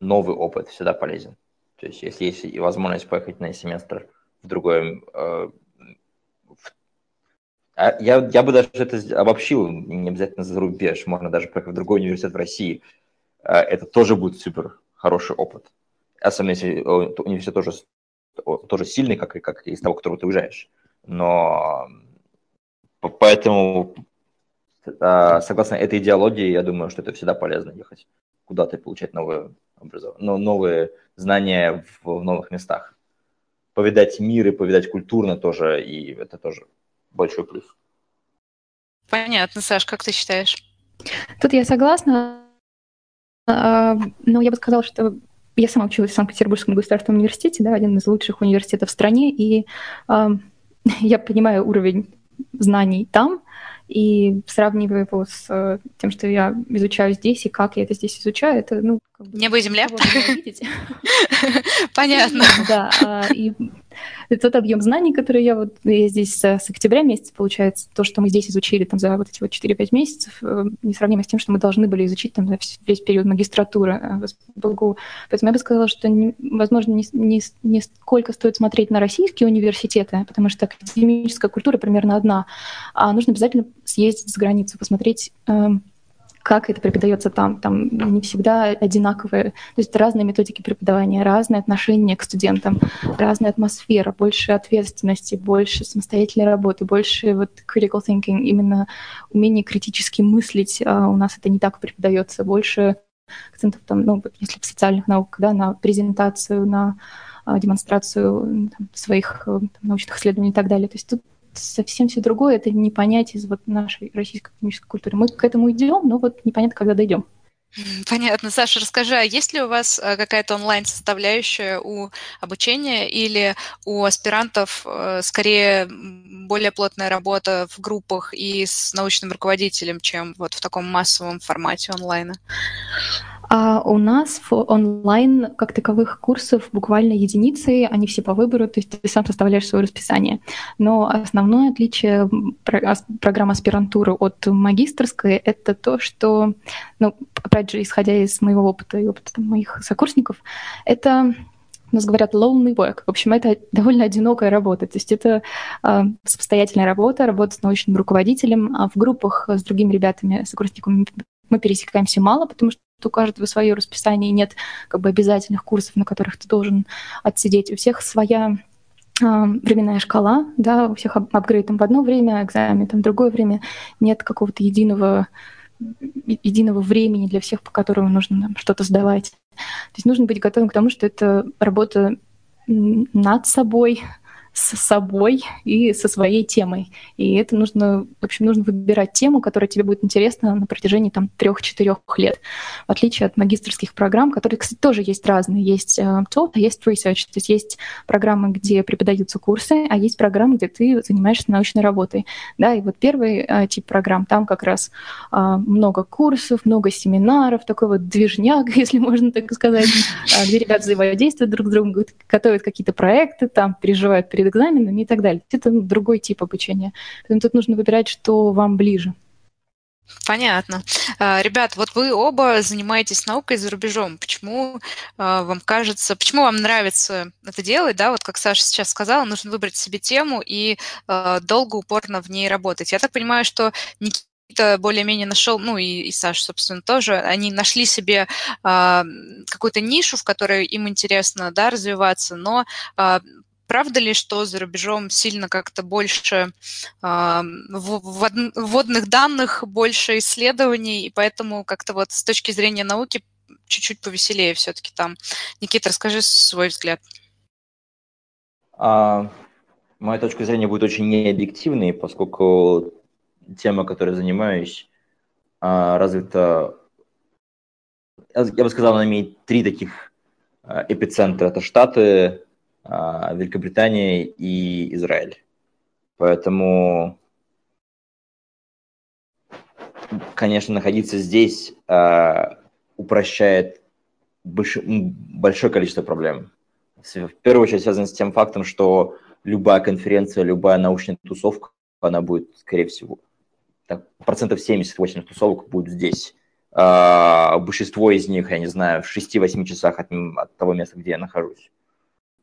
новый опыт всегда полезен. То есть, если есть и возможность поехать на семестр в другой... Э, а я, я бы даже это обобщил, не обязательно за рубеж, можно даже поехать в другой университет в России. Э, это тоже будет супер хороший опыт. Особенно если университет тоже, тоже сильный, как, как из того, которого ты уезжаешь. Но поэтому согласно этой идеологии, я думаю, что это всегда полезно ехать куда-то и получать новые, образование, но новые знания в, в новых местах. Повидать мир и повидать культурно тоже, и это тоже большой плюс. Понятно, Саш, как ты считаешь? Тут я согласна, а, но я бы сказала, что я сама училась в Санкт-Петербургском государственном университете, да, один из лучших университетов в стране, и э, я понимаю уровень знаний там, и сравниваю его с э, тем, что я изучаю здесь, и как я это здесь изучаю, это, ну... Как бы, Небо и земля? Понятно. Да, а, и тот объем знаний, который я вот я здесь с, октября месяца, получается, то, что мы здесь изучили там за вот эти вот 4-5 месяцев, э, несравнимо с тем, что мы должны были изучить там за весь период магистратуры э, в БГУ. Поэтому я бы сказала, что, возможно, не, не, не сколько стоит смотреть на российские университеты, потому что академическая культура примерно одна, а нужно обязательно съездить за границу, посмотреть эм, как это преподается там. Там не всегда одинаковые, то есть разные методики преподавания, разные отношения к студентам, разная атмосфера, больше ответственности, больше самостоятельной работы, больше вот critical thinking, именно умение критически мыслить. А у нас это не так преподается, больше акцентов там, ну, если в социальных науках, да, на презентацию, на а, демонстрацию там, своих э, там, научных исследований и так далее. То есть тут совсем все другое, это не понять из вот нашей российской академической культуры. Мы к этому идем, но вот непонятно, когда дойдем. Понятно. Саша, расскажи, а есть ли у вас э, какая-то онлайн-составляющая у обучения или у аспирантов э, скорее более плотная работа в группах и с научным руководителем, чем вот в таком массовом формате онлайна? А у нас в онлайн как таковых курсов буквально единицы, они все по выбору, то есть ты сам составляешь свое расписание. Но основное отличие программы аспирантуры от магистрской — это то, что, ну, опять же, исходя из моего опыта и опыта моих сокурсников, это у нас говорят lonely work. В общем, это довольно одинокая работа. То есть это э, самостоятельная работа, работа с научным руководителем, а в группах с другими ребятами, сокурсниками мы пересекаемся мало, потому что у каждого свое расписание, нет как бы обязательных курсов, на которых ты должен отсидеть. У всех своя а, временная шкала, да, у всех апгрейд там в одно время, экзамен там в другое время, нет какого-то единого единого времени для всех, по которому нужно там, что-то сдавать. То есть нужно быть готовым к тому, что это работа над собой, с собой и со своей темой. И это нужно, в общем, нужно выбирать тему, которая тебе будет интересна на протяжении там трех-четырех лет. В отличие от магистрских программ, которые, кстати, тоже есть разные. Есть uh, taught, а есть research. То есть есть программы, где преподаются курсы, а есть программы, где ты занимаешься научной работой. Да, и вот первый uh, тип программ, там как раз uh, много курсов, много семинаров, такой вот движняк, если можно так сказать, где ребята взаимодействуют друг с другом, готовят какие-то проекты, там переживают перед экзаменами и так далее. Это другой тип обучения. Поэтому тут нужно выбирать, что вам ближе. Понятно. А, ребят, вот вы оба занимаетесь наукой за рубежом. Почему а, вам кажется, почему вам нравится это делать, да, вот как Саша сейчас сказала, нужно выбрать себе тему и а, долго, упорно в ней работать. Я так понимаю, что Никита более-менее нашел, ну и, и Саша, собственно, тоже, они нашли себе какую-то нишу, в которой им интересно, да, развиваться, но правда ли, что за рубежом сильно как-то больше э, вводных данных, больше исследований, и поэтому как-то вот с точки зрения науки чуть-чуть повеселее все-таки там. Никита, расскажи свой взгляд. А, моя точка зрения будет очень необъективной, поскольку тема, которой занимаюсь, а, развита, я бы сказал, она имеет три таких а, эпицентра. Это Штаты, Великобритания и Израиль. Поэтому, конечно, находиться здесь а, упрощает большое количество проблем. В первую очередь связано с тем фактом, что любая конференция, любая научная тусовка, она будет, скорее всего, так, процентов 70-80 тусовок будет здесь. А, большинство из них, я не знаю, в 6-8 часах от, от того места, где я нахожусь.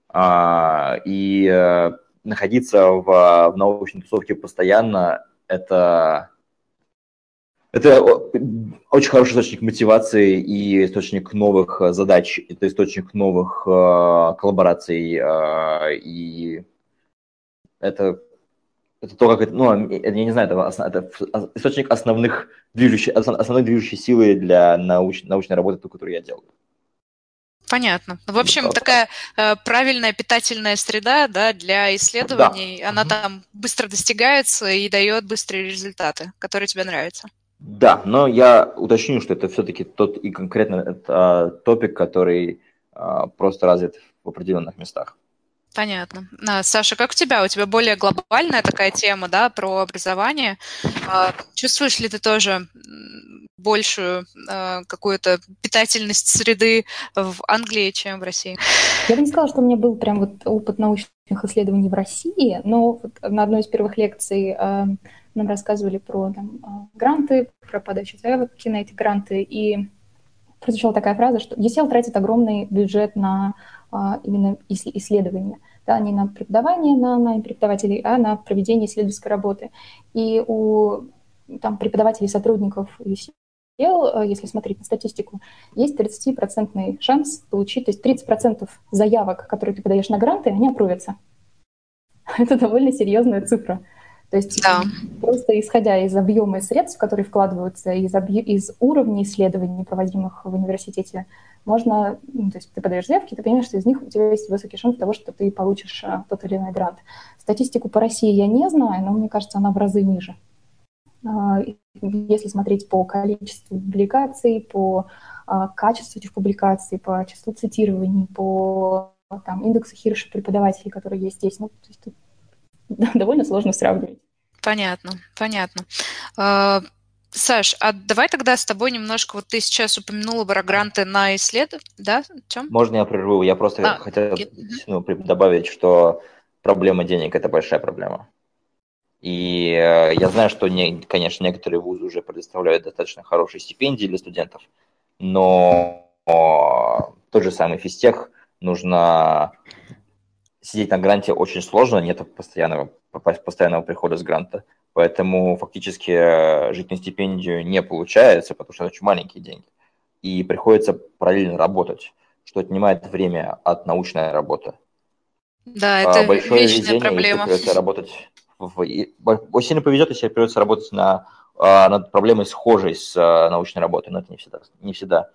А, и э, находиться в, в научной тусовке постоянно это это очень хороший источник мотивации и источник новых задач, это источник новых э, коллабораций, э, и это, это то, как это, ну, я не знаю, это, это источник основных движущей, основной движущей силы для науч, научной работы, ту, которую я делаю. Понятно. В общем, да. такая э, правильная питательная среда да, для исследований, да. она угу. там быстро достигается и дает быстрые результаты, которые тебе нравятся. Да, но я уточню, что это все-таки тот и конкретно это, топик, который а, просто развит в определенных местах. Понятно. А, Саша, как у тебя? У тебя более глобальная такая тема, да, про образование. А, чувствуешь ли ты тоже большую э, какую-то питательность среды в Англии, чем в России? Я бы не сказала, что у меня был прям вот опыт научных исследований в России, но вот на одной из первых лекций э, нам рассказывали про там, э, гранты, про подачу заявки на эти гранты, и прозвучала такая фраза, что ЕСЕЛ тратит огромный бюджет на э, именно исследования, да, не на преподавание на, на преподавателей, а на проведение исследовательской работы. И у там, преподавателей, сотрудников Э, если смотреть на статистику, есть 30% шанс получить, то есть 30% заявок, которые ты подаешь на гранты, они опровятся. Это довольно серьезная цифра. То есть да. просто исходя из объема средств, которые вкладываются, из, объ... из уровня исследований, проводимых в университете, можно, ну, то есть ты подаешь заявки, ты понимаешь, что из них у тебя есть высокий шанс того, что ты получишь а, тот или иной грант. Статистику по России я не знаю, но мне кажется, она в разы ниже. А, если смотреть по количеству публикаций, по а, качеству этих публикаций, по числу цитирований, по там, индексу Хирша преподавателей, которые есть здесь, ну, то есть тут довольно сложно сравнивать. Понятно, понятно. А, Саш, а давай тогда с тобой немножко, вот ты сейчас упомянула про гранты на исследование, да? Чем? Можно я прерву? Я просто а, хотел ну, добавить, что проблема денег – это большая проблема. И э, я знаю, что, не, конечно, некоторые вузы уже предоставляют достаточно хорошие стипендии для студентов, но тот же самый физтех нужно сидеть на гранте очень сложно, нет постоянного, постоянного прихода с гранта. Поэтому фактически э, жить на стипендию не получается, потому что это очень маленькие деньги. И приходится параллельно работать, что отнимает время от научной работы. Да, это а Большое вечная везение, проблема. Если придется работать. Очень сильно повезет, если придется работать на, а, над проблемой схожей с а, научной работой, но это не всегда, не всегда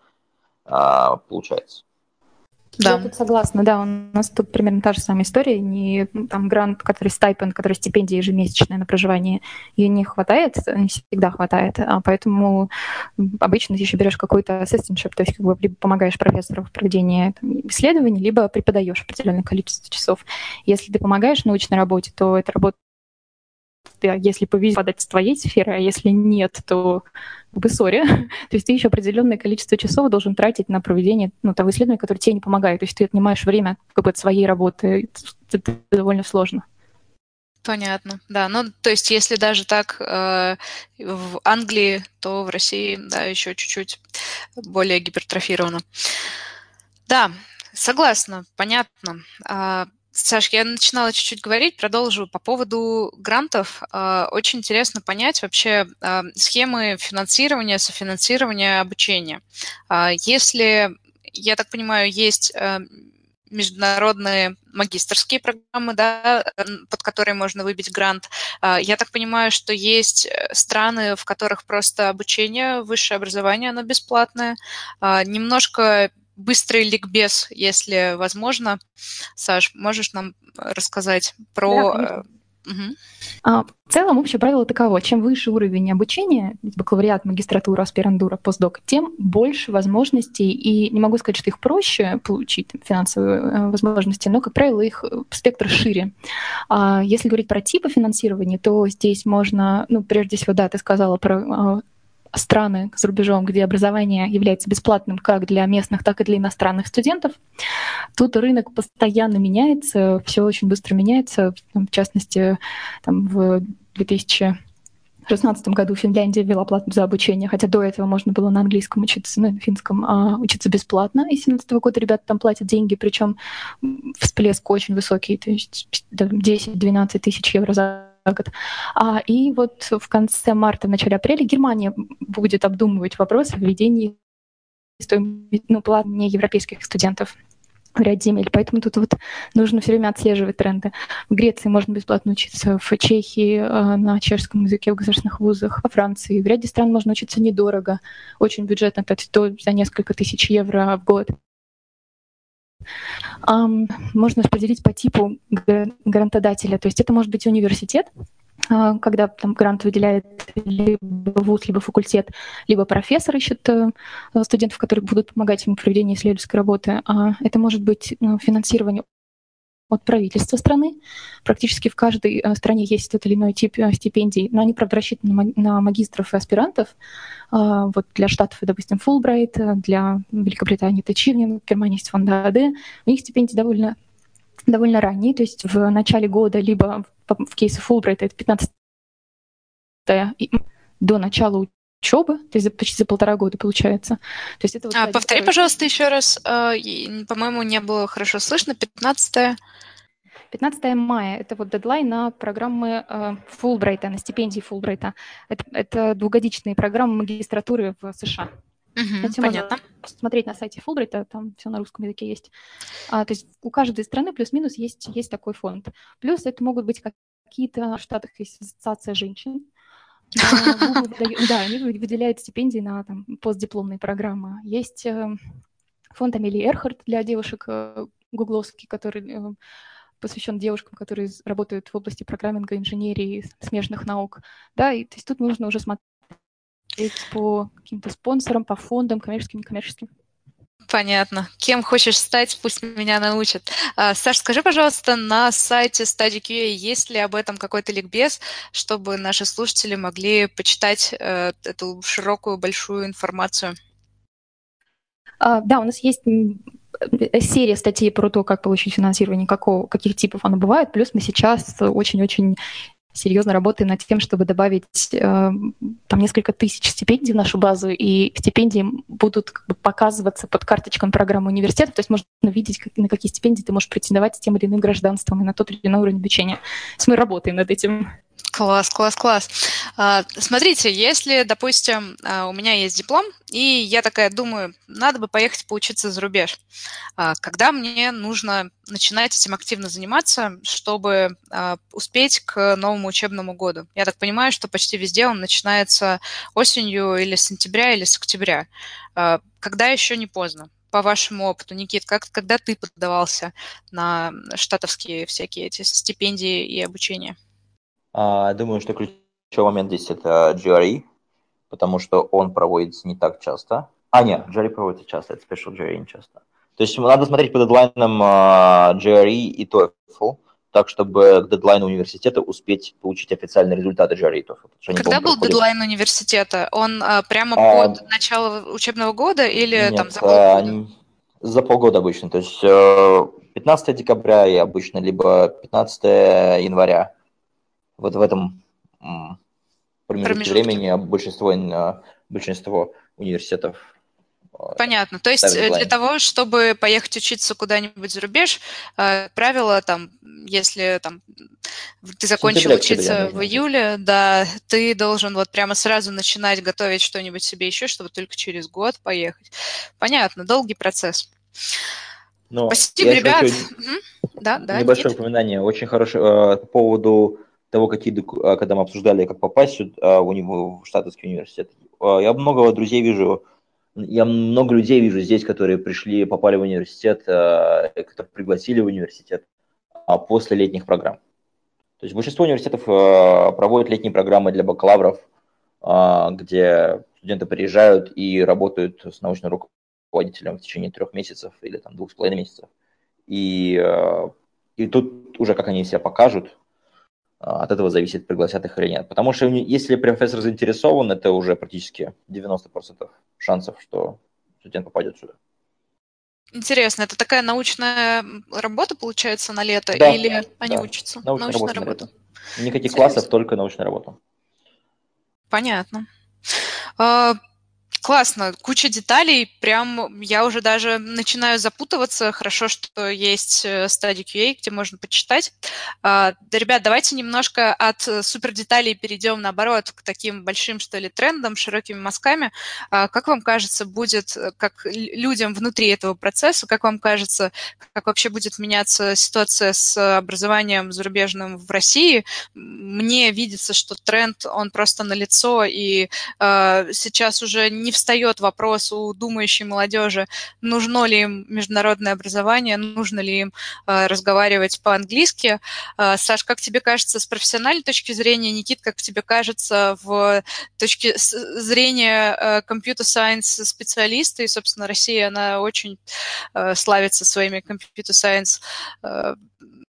а, получается. Да. Я тут согласна, да, у нас тут примерно та же самая история, не ну, там грант, который стипend, который стипендия ежемесячная на проживание, ее не хватает, не всегда хватает, а поэтому обычно ты еще берешь какой-то assistantship, то есть как бы либо помогаешь профессору в проведении там, исследований, либо преподаешь определенное количество часов. Если ты помогаешь в научной работе, то эта работа если повезет подать с твоей сферы, а если нет, то в ссоре. то есть ты еще определенное количество часов должен тратить на проведение ну, того исследования, которое тебе не помогает. То есть ты отнимаешь время как бы, от своей работы. Это довольно сложно. Понятно, да. Ну, то есть, если даже так э, в Англии, то в России, да, еще чуть-чуть более гипертрофировано. Да, согласна, понятно. Саш, я начинала чуть-чуть говорить, продолжу по поводу грантов. А, очень интересно понять вообще а, схемы финансирования, софинансирования обучения. А, если, я так понимаю, есть международные магистрские программы, да, под которые можно выбить грант. Я так понимаю, что есть э, страны, в которых просто обучение, высшее образование, оно бесплатное. Немножко быстрый ликбез, если возможно. Саш, можешь нам рассказать про... Да, Угу. А, в целом, общее правило таково. Чем выше уровень обучения, бакалавриат, магистратура, аспирантура, постдок, тем больше возможностей. И не могу сказать, что их проще получить, финансовые э, возможности, но, как правило, их э, спектр шире. А если говорить про типы финансирования, то здесь можно, ну, прежде всего, да, ты сказала про а, страны за рубежом, где образование является бесплатным как для местных, так и для иностранных студентов. Тут рынок постоянно меняется, все очень быстро меняется. В частности, там, в 2000 в 2016 году Финляндия ввела плату за обучение, хотя до этого можно было на английском учиться, ну, на финском а, учиться бесплатно. И с 2017 года ребята там платят деньги, причем всплеск очень высокий, то есть 10-12 тысяч евро за год. А, и вот в конце марта, в начале апреля Германия будет обдумывать вопрос о введении стоимости, ну, платных европейских студентов в ряд земель. Поэтому тут вот нужно все время отслеживать тренды. В Греции можно бесплатно учиться, в Чехии э, на чешском языке в государственных вузах, во Франции. В ряде стран можно учиться недорого, очень бюджетно, то за несколько тысяч евро в год. Можно распределить по типу грантодателя. То есть это может быть университет, а, когда там грант выделяет либо вуз, либо факультет, либо профессор ищет э, студентов, которые будут помогать ему в проведении исследовательской работы. А это может быть ну, финансирование от правительства страны. Практически в каждой э, стране есть тот или иной тип э, стипендий, но они, правда, рассчитаны на магистров и аспирантов. А, вот для Штатов, допустим, Фулбрайт, для Великобритании это Чивнин, в Германии есть фонд АД. У них стипендии довольно довольно ранние, то есть в начале года, либо в кейсе Фулбрайта это 15 до начала учебы, то есть почти за полтора года получается. То есть это вот а, повтори, второй... пожалуйста, еще раз. А, по-моему, не было хорошо слышно. 15 15 мая – это вот дедлайн на программы э, Фулбрайта, на стипендии Фулбрайта. Это, это двухгодичные программы магистратуры в США. Угу, Это понятно. Можно смотреть на сайте Фулбрайта, там все на русском языке есть. А, то есть у каждой страны плюс-минус есть, есть такой фонд. Плюс это могут быть какие-то в Штатах есть ассоциация женщин, да, они выделяют стипендии на там, постдипломные программы. Есть э, фонд Амелии Эрхард для девушек э, гугловский, который э, посвящен девушкам, которые работают в области программинга, инженерии, смежных наук. Да, и то есть тут нужно уже смотреть по каким-то спонсорам, по фондам, коммерческим, некоммерческим. Понятно. Кем хочешь стать, пусть меня научат. А, Саш, скажи, пожалуйста, на сайте Study есть ли об этом какой-то ликбез, чтобы наши слушатели могли почитать э, эту широкую, большую информацию? А, да, у нас есть серия статей про то, как получить финансирование, какого, каких типов оно бывает. Плюс мы сейчас очень-очень серьезно работаем над тем, чтобы добавить э, там несколько тысяч стипендий в нашу базу, и стипендии будут как бы, показываться под карточкой программы университета, то есть можно видеть, как, на какие стипендии ты можешь претендовать с тем или иным гражданством и на тот или иной уровень обучения. То есть мы работаем над этим. Класс, класс, класс. А, смотрите, если, допустим, а, у меня есть диплом, и я такая думаю, надо бы поехать поучиться за рубеж. А, когда мне нужно начинать этим активно заниматься, чтобы успеть к новому учебному году? Я так понимаю, что почти везде он начинается осенью или с сентября, или с октября. Когда еще не поздно? по вашему опыту, Никит, как, когда ты подавался на штатовские всякие эти стипендии и обучение? А, думаю, что ключевой момент здесь это GRE, потому что он проводится не так часто. А, нет, GRE проводится часто, это Special GRE не часто. То есть надо смотреть по дедлайнам GRE и TOEFL, так, чтобы к дедлайну университета успеть получить официальные результаты GRE и TOEFL. Когда был проходят... дедлайн университета? Он а, прямо а, под начало учебного года или нет, там за полгода? А, за полгода обычно. То есть 15 э, декабря и обычно, либо 15 января вот в этом промежутке времени большинство, большинство университетов э, Понятно. То есть э, для того, чтобы поехать учиться куда-нибудь за рубеж, э, правило там, если там ты закончил Сентября, учиться в июле, да, ты должен вот прямо сразу начинать готовить что-нибудь себе еще, чтобы только через год поехать. Понятно, долгий процесс. Но Спасибо, ребят. Угу. Да, да, небольшое Никит? упоминание, очень хорошее по поводу того, какие, а, когда мы обсуждали, как попасть сюда, в, уни... в Штатовский университет. А, я много друзей вижу, я много людей вижу здесь, которые пришли, попали в университет, а, которые пригласили в университет после летних программ. То есть большинство университетов проводят летние программы для бакалавров, где студенты приезжают и работают с научным руководителем в течение трех месяцев или там двух с половиной месяцев. И, и тут уже как они себя покажут, от этого зависит, пригласят их или нет. Потому что если профессор заинтересован, это уже практически 90% шансов, что студент попадет сюда. Интересно, это такая научная работа получается на лето, да, или они да. учатся? Научная, научная работа. работа. Никаких Интересно. классов, только научная работа. Понятно. Классно, куча деталей, прям я уже даже начинаю запутываться. Хорошо, что есть э, стадия QA, где можно почитать. А, да, ребят, давайте немножко от э, супер деталей перейдем, наоборот, к таким большим, что ли, трендам, широкими мазками. А, как вам кажется, будет, э, как людям внутри этого процесса, как вам кажется, как вообще будет меняться ситуация с образованием зарубежным в России? Мне видится, что тренд, он просто налицо, и сейчас уже не встает вопрос у думающей молодежи, нужно ли им международное образование, нужно ли им э, разговаривать по-английски. Э, Саш, как тебе кажется с профессиональной точки зрения, Никит, как тебе кажется в точке зрения компьютер-сайенс э, специалиста, и, собственно, Россия, она очень славится своими компьютер-сайенс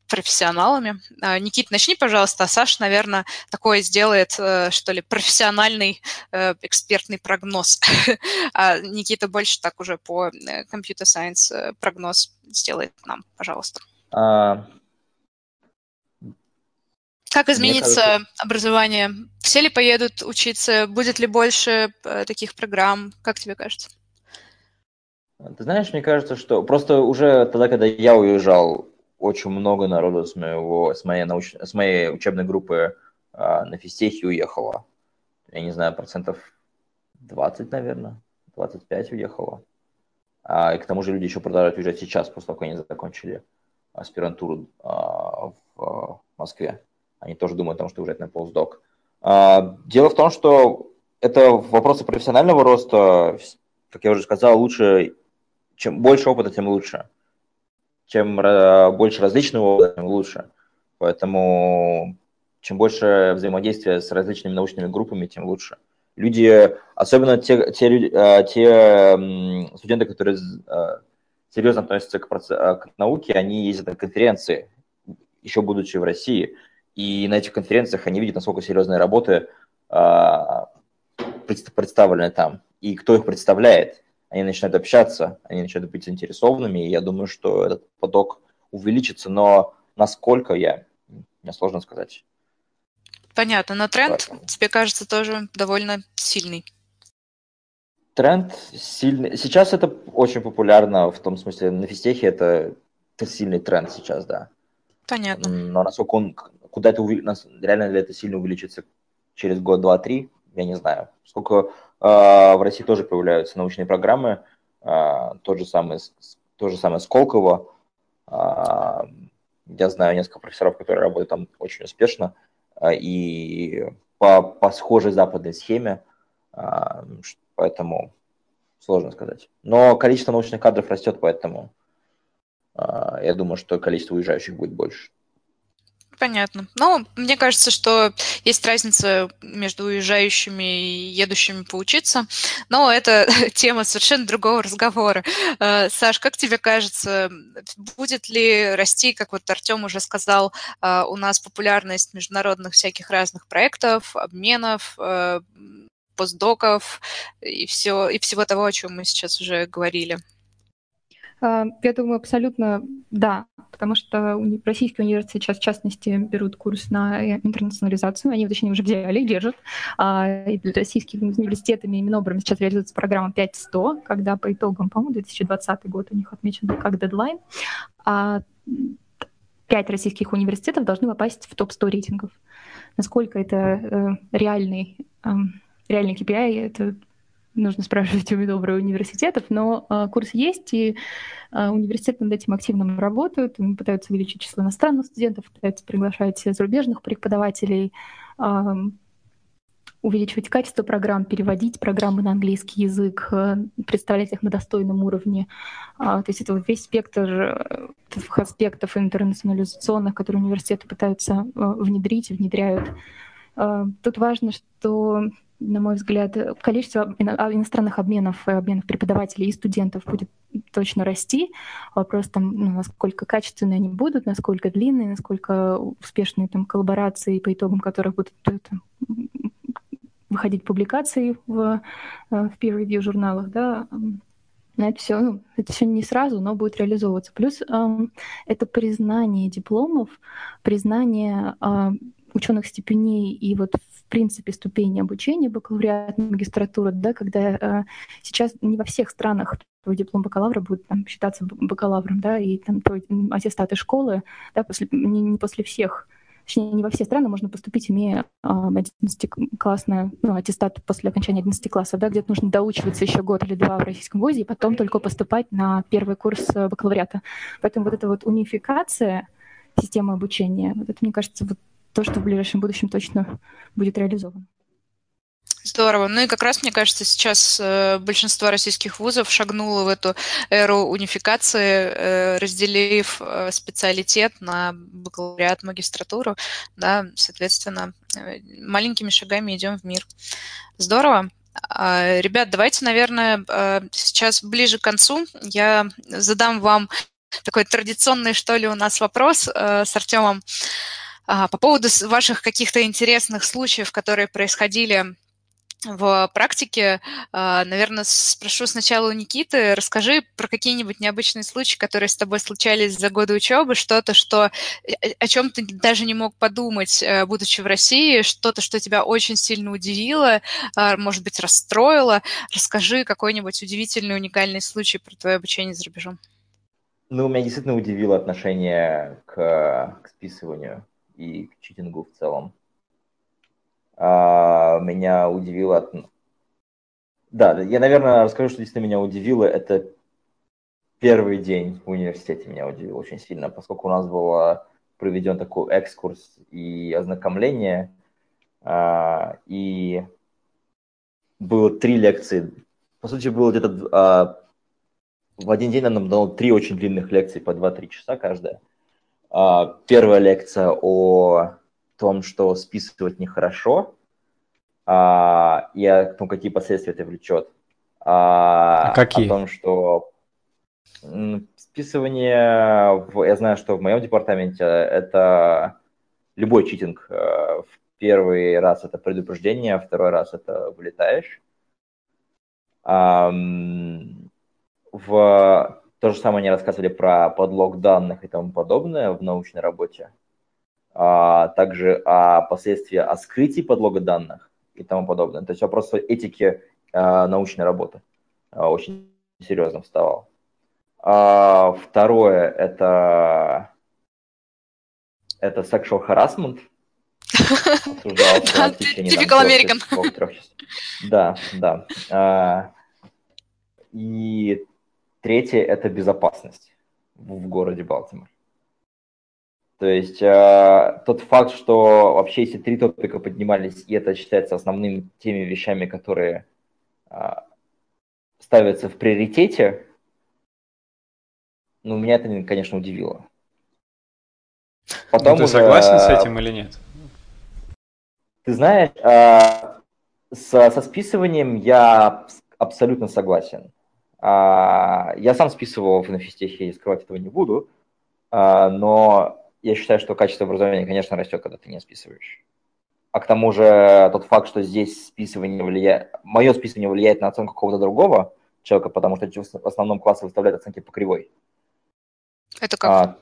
профессионалами. А, Никит, начни, пожалуйста, а Саш, наверное, такое сделает, э, что ли, профессиональный э, экспертный прогноз. А Никита больше так уже по компьютер э, science прогноз сделает нам, пожалуйста. А... Как изменится кажется... образование? Все ли поедут учиться? Будет ли больше таких программ? Как тебе кажется? Ты знаешь, мне кажется, что просто уже тогда, когда я уезжал очень много народу с, моего, с, моей, науч... с моей учебной группы а, на физтехе уехало. Я не знаю, процентов 20, наверное, 25 уехало. А, и к тому же люди еще продолжают уезжать сейчас, после того, как они закончили аспирантуру а, в а, Москве. они тоже думают о том, что уезжать на постдок. А, дело в том, что это вопросы профессионального роста, как я уже сказал, лучше, чем больше опыта, тем лучше. Чем больше различного тем лучше. Поэтому чем больше взаимодействия с различными научными группами, тем лучше. Люди, особенно те, те, э, те студенты, которые э, серьезно относятся к, э, к науке, они ездят на конференции, еще будучи в России. И на этих конференциях они видят, насколько серьезные работы представлены там. И кто их представляет. Они начинают общаться, они начинают быть заинтересованными. И я думаю, что этот поток увеличится. Но насколько я, мне сложно сказать. Понятно, но тренд, Поэтому. тебе кажется, тоже довольно сильный. Тренд сильный. Сейчас это очень популярно, в том смысле, на физтехе это, это сильный тренд сейчас, да. Понятно. Но насколько он, куда это реально ли это сильно увеличится через год, два, три, я не знаю. Сколько э, в России тоже появляются научные программы, э, тот же самый, то же самое Сколково. Э, я знаю несколько профессоров, которые работают там очень успешно. А, и по, по схожей западной схеме, а, поэтому сложно сказать. Но количество научных кадров растет, поэтому а, я думаю, что количество уезжающих будет больше. Понятно. Ну, мне кажется, что есть разница между уезжающими и едущими поучиться, но это тема совершенно другого разговора. Э, Саш, как тебе кажется, будет ли расти, как вот Артем уже сказал, э, у нас популярность международных всяких разных проектов, обменов, э, постдоков и, все, и всего того, о чем мы сейчас уже говорили? А, я думаю, абсолютно да, потому что российские университеты сейчас, в частности, берут курс на э, интернационализацию, они, точнее, уже взяли и держат. А, и для российских университетами и Минобром сейчас реализуется программа 5.100, когда по итогам, по-моему, 2020 год у них отмечен как дедлайн. А пять российских университетов должны попасть в топ-100 рейтингов. Насколько это э, реальный, э, реальный KPI, это нужно спрашивать у добрых университетов, но э, курс есть, и э, университеты над этим активно работают, они пытаются увеличить число иностранных студентов, пытаются приглашать зарубежных преподавателей, э, увеличивать качество программ, переводить программы на английский язык, э, представлять их на достойном уровне. А, то есть это вот весь спектр э, аспектов интернационализационных, которые университеты пытаются э, внедрить и внедряют. Тут важно, что на мой взгляд, количество а, иностранных обменов, обменов преподавателей и студентов будет точно расти. Вопрос там, ну, насколько качественные они будут, насколько длинные, насколько успешные там коллаборации, по итогам которых будут это, выходить публикации в, э, в peer-review журналах, да, на это все, ну, это все не сразу, но будет реализовываться. Плюс эм, это признание дипломов, признание э, ученых степеней и вот в принципе ступени обучения, бакалавриат, магистратура, да, когда э, сейчас не во всех странах твой диплом бакалавра будет там, считаться бакалавром, да, и там твой аттестат школы, да, после, не, не после всех точнее, не во все страны можно поступить, имея 11-классный ну, аттестат после окончания 11 класса, да, где-то нужно доучиваться еще год или два в российском вузе, и потом только поступать на первый курс э, бакалавриата. Поэтому вот эта вот унификация системы обучения, вот это, мне кажется, вот то, что в ближайшем будущем точно будет реализовано. Здорово. Ну и как раз, мне кажется, сейчас э, большинство российских вузов шагнуло в эту эру унификации, э, разделив э, специалитет на бакалавриат, магистратуру. Да, соответственно, э, маленькими шагами идем в мир. Здорово. А, ребят, давайте, наверное, э, сейчас ближе к концу я задам вам такой традиционный, что ли, у нас вопрос э, с Артемом. А, по поводу ваших каких-то интересных случаев, которые происходили в практике, а, наверное, спрошу сначала у Никиты. Расскажи про какие-нибудь необычные случаи, которые с тобой случались за годы учебы, что-то, что, э, о чем ты даже не мог подумать, э, будучи в России, что-то, что тебя очень сильно удивило, а, может быть, расстроило. Расскажи какой-нибудь удивительный, уникальный случай про твое обучение за рубежом. Ну, меня действительно удивило отношение к, к списыванию и к читингу в целом. А, меня удивило... Да, я, наверное, расскажу, что действительно меня удивило. Это первый день в университете меня удивил очень сильно, поскольку у нас было проведен такой экскурс и ознакомление. А, и было три лекции. По сути, было где-то а, в один день нам дало три очень длинных лекции по 2-3 часа каждая. А, первая лекция о том, что списывать нехорошо, а, и о том, какие последствия это влечет. А, а какие? О том, что списывание, я знаю, что в моем департаменте это любой читинг. Э, в первый раз это предупреждение, второй раз это вылетаешь. В то же самое они рассказывали про подлог данных и тому подобное в научной работе. А также о последствии о скрытии подлога данных и тому подобное. То есть вопрос этики а, научной работы а, очень серьезно вставал. А, второе это это sexual harassment. Typical American. Да, да. А, и Третье – это безопасность в городе Балтимор. То есть э, тот факт, что вообще эти три топика поднимались, и это считается основными теми вещами, которые э, ставятся в приоритете, ну, меня это, конечно, удивило. Потом ну, ты уже, согласен с этим или нет? Ты знаешь, э, со, со списыванием я абсолютно согласен. А, я сам списывал на физтехе, скрывать этого не буду, а, но я считаю, что качество образования, конечно, растет, когда ты не списываешь. А к тому же тот факт, что здесь списывание влияет, мое списывание влияет на оценку какого-то другого человека, потому что в основном классы выставляют оценки по кривой. Это как? А,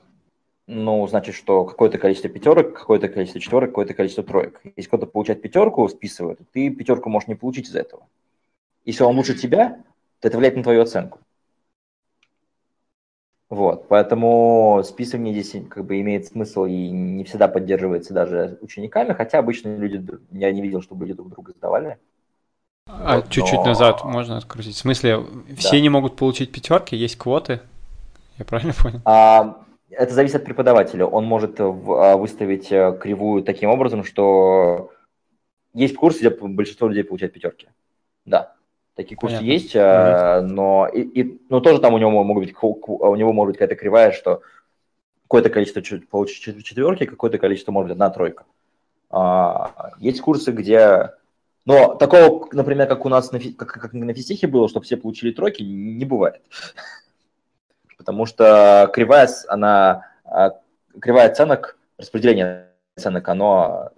ну, значит, что какое-то количество пятерок, какое-то количество четверок, какое-то количество троек. Если кто-то получает пятерку, списывает, ты пятерку можешь не получить из этого. Если он лучше тебя, то это влияет на твою оценку. Вот, поэтому списывание здесь как бы имеет смысл и не всегда поддерживается даже учениками, хотя обычно люди, я не видел, чтобы люди друг друга сдавали. А вот, чуть-чуть но... назад можно открутить. В смысле, все да. не могут получить пятерки, есть квоты? Я правильно понял? А, это зависит от преподавателя. Он может в, а, выставить э, кривую таким образом, что есть курсы, где большинство людей получают пятерки. Да. Такие курсы Понятно. есть, mm но, и, и, но тоже там у него могут быть, у него может быть какая-то кривая, что какое-то количество получит четверки, какое-то количество может быть одна тройка. А, есть курсы, где... Но такого, например, как у нас на, как, как на физтехе было, чтобы все получили тройки, не бывает. Потому что кривая, она, а, кривая оценок, распределение оценок, оно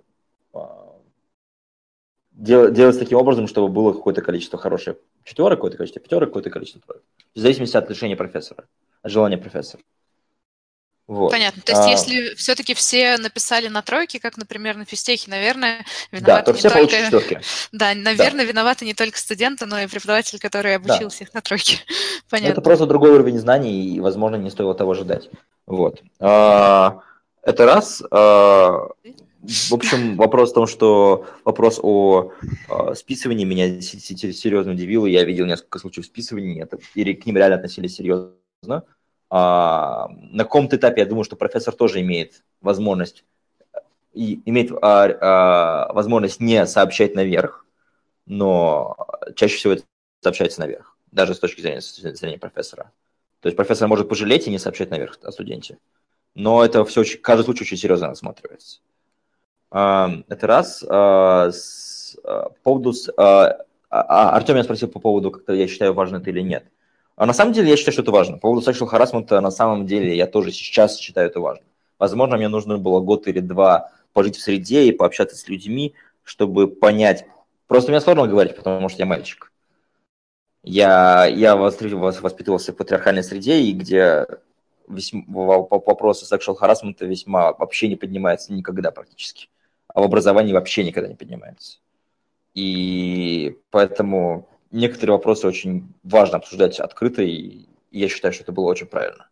делать таким образом, чтобы было какое-то количество хороших четверок, какое-то количество пятерок, какое-то количество троек. В зависимости от решения профессора, от желания профессора. Вот. Понятно. То есть, а... если все-таки все написали на тройке, как, например, на физтехе, наверное, виноваты да, то не все только... четверки. Да, наверное, да. виноваты не только студенты, но и преподаватель, который обучил да. всех на тройке. Понятно. Это просто другой уровень знаний, и, возможно, не стоило того ожидать. Вот. А, это раз. А, в общем, вопрос в том, что вопрос о э, списывании меня серьезно удивил. Я видел несколько случаев списывания, это, и к ним реально относились серьезно. А, на каком-то этапе я думаю, что профессор тоже имеет возможность и имеет а, а, возможность не сообщать наверх, но чаще всего это сообщается наверх, даже с точки зрения, с зрения профессора. То есть профессор может пожалеть и не сообщать наверх о студенте. Но это все, каждый случай очень серьезно рассматривается. Это раз. А, а, по поводу... А, Артем меня спросил по поводу, как я считаю, важно это или нет. А на самом деле я считаю, что это важно. По поводу sexual harassment на самом деле я тоже сейчас считаю это важно. Возможно, мне нужно было год или два пожить в среде и пообщаться с людьми, чтобы понять. Просто мне сложно говорить, потому что я мальчик. Я, я воспитывался в патриархальной среде, и где весьма, вопросы sexual harassment весьма вообще не поднимаются никогда практически а в образовании вообще никогда не поднимается. И поэтому некоторые вопросы очень важно обсуждать открыто, и я считаю, что это было очень правильно.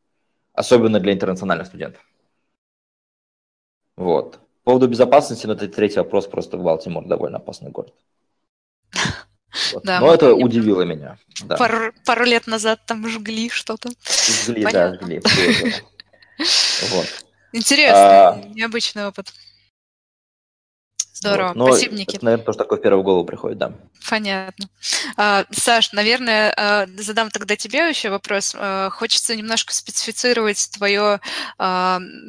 Особенно для интернациональных студентов. Вот. По поводу безопасности, ну, это третий вопрос, просто Балтимор довольно опасный город. Вот. Да, Но это помним. удивило меня. Да. Пару, пару лет назад там жгли что-то. Жгли, Понятно. да, жгли. Вот. Интересный, а... необычный опыт. Здорово, вот. Спасибо, Никита. Это, наверное, тоже такое в первую голову приходит, да. Понятно. А, Саш, наверное, а, задам тогда тебе еще вопрос. А, хочется немножко специфицировать твое,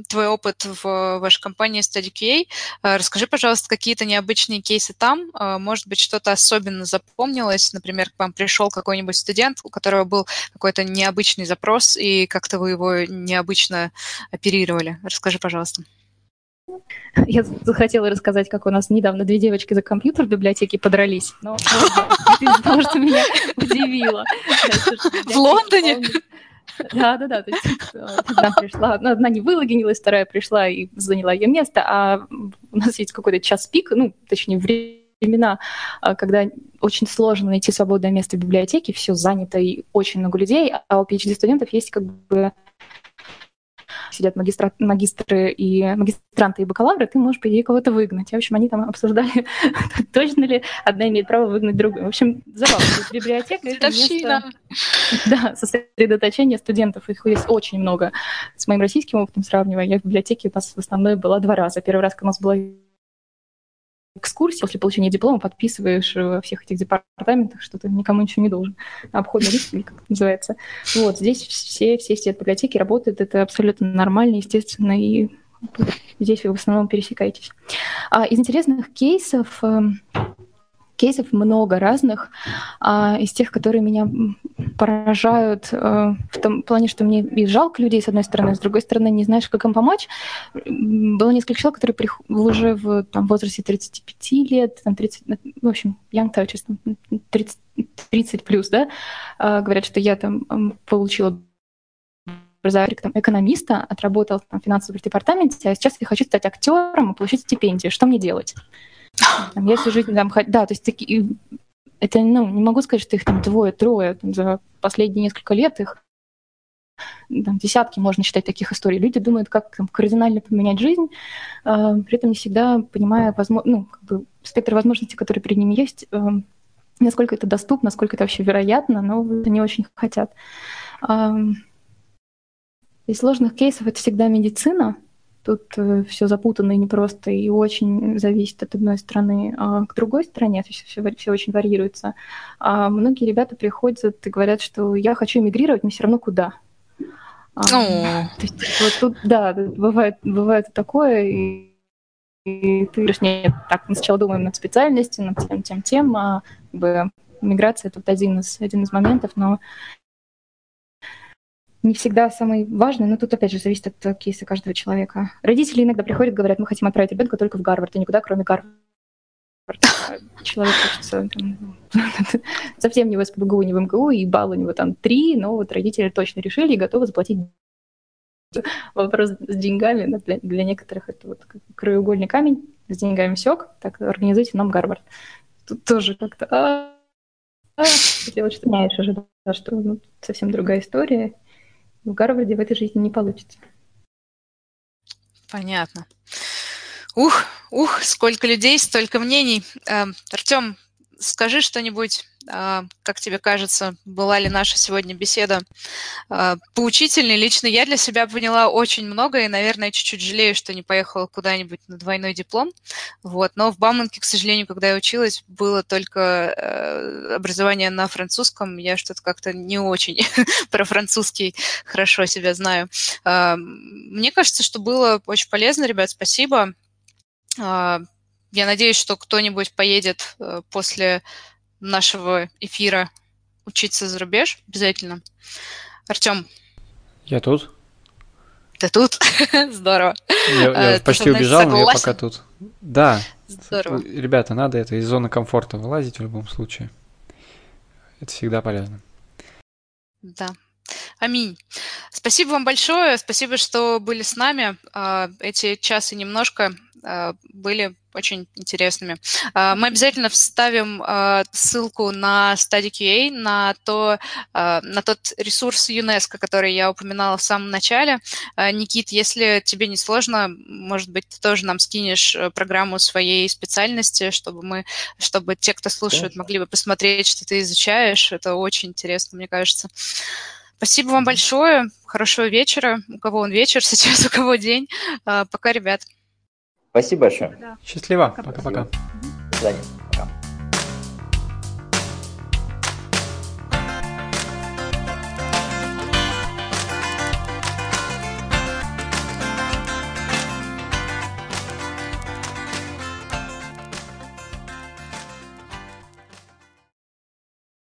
твой опыт в вашей компании StudyQA. Расскажи, пожалуйста, какие-то необычные кейсы там. Может быть, что-то особенно запомнилось. Например, к вам пришел какой-нибудь студент, у которого был какой-то необычный запрос, и как-то вы его необычно оперировали. Расскажи, пожалуйста. Я захотела рассказать, как у нас недавно две девочки за компьютер в библиотеке подрались, но из того, что меня удивило. В Лондоне? Да, да, да. То есть э, одна пришла, одна не вылогинилась, вторая пришла и заняла ее место, а у нас есть какой-то час пик, ну, точнее, времена, а, когда очень сложно найти свободное место в библиотеке, все занято и очень много людей, а у PhD-студентов есть как бы сидят магистра... магистры и магистранты и бакалавры, ты можешь, по идее, кого-то выгнать. В общем, они там обсуждали, точно ли одна имеет право выгнать другую. В общем, забавно. Библиотека — это место да, сосредоточения студентов. Их есть очень много. С моим российским опытом сравнивая, я в библиотеке у нас в основном была два раза. Первый раз, когда у нас была экскурсии, после получения диплома подписываешь во всех этих департаментах, что ты никому ничего не должен. Обходный лист, или как это называется. Вот, здесь все, все эти библиотеки работают, это абсолютно нормально, естественно, и здесь вы в основном пересекаетесь. А из интересных кейсов эм, кейсов много разных, а, из тех, которые меня поражают а, в том плане, что мне и жалко людей, с одной стороны, с другой стороны, не знаешь, как им помочь. Было несколько человек, которые прих... уже в там, возрасте 35 лет, там, 30, в общем, young touches, 30, 30 плюс, да, а, говорят, что я там получила образование там, экономиста, отработал там, в финансовом департаменте, а сейчас я хочу стать актером и получить стипендию. Что мне делать? Там, я жизнь там, да, то есть такие, это, ну, не могу сказать, что их там двое-трое, за последние несколько лет их там, десятки можно считать таких историй. Люди думают, как там, кардинально поменять жизнь, э, при этом не всегда понимая возможно, ну, как бы спектр возможностей, которые перед ними есть, э, насколько это доступно, насколько это вообще вероятно, но они очень хотят. Э, из сложных кейсов это всегда медицина, Тут э, все запутанно и непросто, и очень зависит от одной страны а к другой стране, то есть все, все очень варьируется. А многие ребята приходят и говорят, что я хочу эмигрировать, но все равно куда. А, то есть, вот тут, да, бывает, бывает такое, и, и ты говоришь, нет, так, мы сначала думаем над специальностью, над тем, тем, тем, а как бы, миграция тут один из, один из моментов, но не всегда самый важный, но тут опять же зависит от кейса каждого человека. Родители иногда приходят, говорят, мы хотим отправить ребенка только в Гарвард, и никуда, кроме Гарварда. Человек хочется там, совсем не в СПБГУ, не в МГУ, и балл у него там три, но вот родители точно решили и готовы заплатить вопрос с деньгами, но для, для некоторых это вот краеугольный камень, с деньгами сёк, так организуйте нам Гарвард. Тут тоже как-то а, а, вот что меняешь, ожидал, что ну, совсем другая история, в Гарварде в этой жизни не получится. Понятно. Ух, ух, сколько людей, столько мнений. Эм, Артем, скажи что-нибудь а, как тебе кажется, была ли наша сегодня беседа а, поучительной? Лично я для себя поняла очень много и, наверное, чуть-чуть жалею, что не поехала куда-нибудь на двойной диплом. Вот. Но в Бауманке, к сожалению, когда я училась, было только э, образование на французском. Я что-то как-то не очень про французский хорошо себя знаю. А, мне кажется, что было очень полезно, ребят, спасибо. Я надеюсь, что кто-нибудь поедет э, после нашего эфира учиться за рубеж обязательно. Артем. Я тут. Ты тут? Здорово. Я, я почти убежал, но я пока тут. Да. Здорово. Ребята, надо это из зоны комфорта вылазить в любом случае. Это всегда полезно. Да. Аминь. Спасибо вам большое. Спасибо, что были с нами. А, эти часы немножко а, были очень интересными. А, мы обязательно вставим а, ссылку на StudyQA, на, то, на тот ресурс ЮНЕСКО, который я упоминала в самом начале. Никит, если тебе не сложно, может быть, ты тоже нам скинешь э, программу своей специальности, чтобы мы, чтобы те, кто слушают, могли бы посмотреть, что ты изучаешь. Это очень интересно, мне кажется. Спасибо вам большое. Хорошего вечера. У кого он вечер сейчас, у кого день. Пока, ребят. Спасибо большое. Счастливо. Пока-пока. До свидания.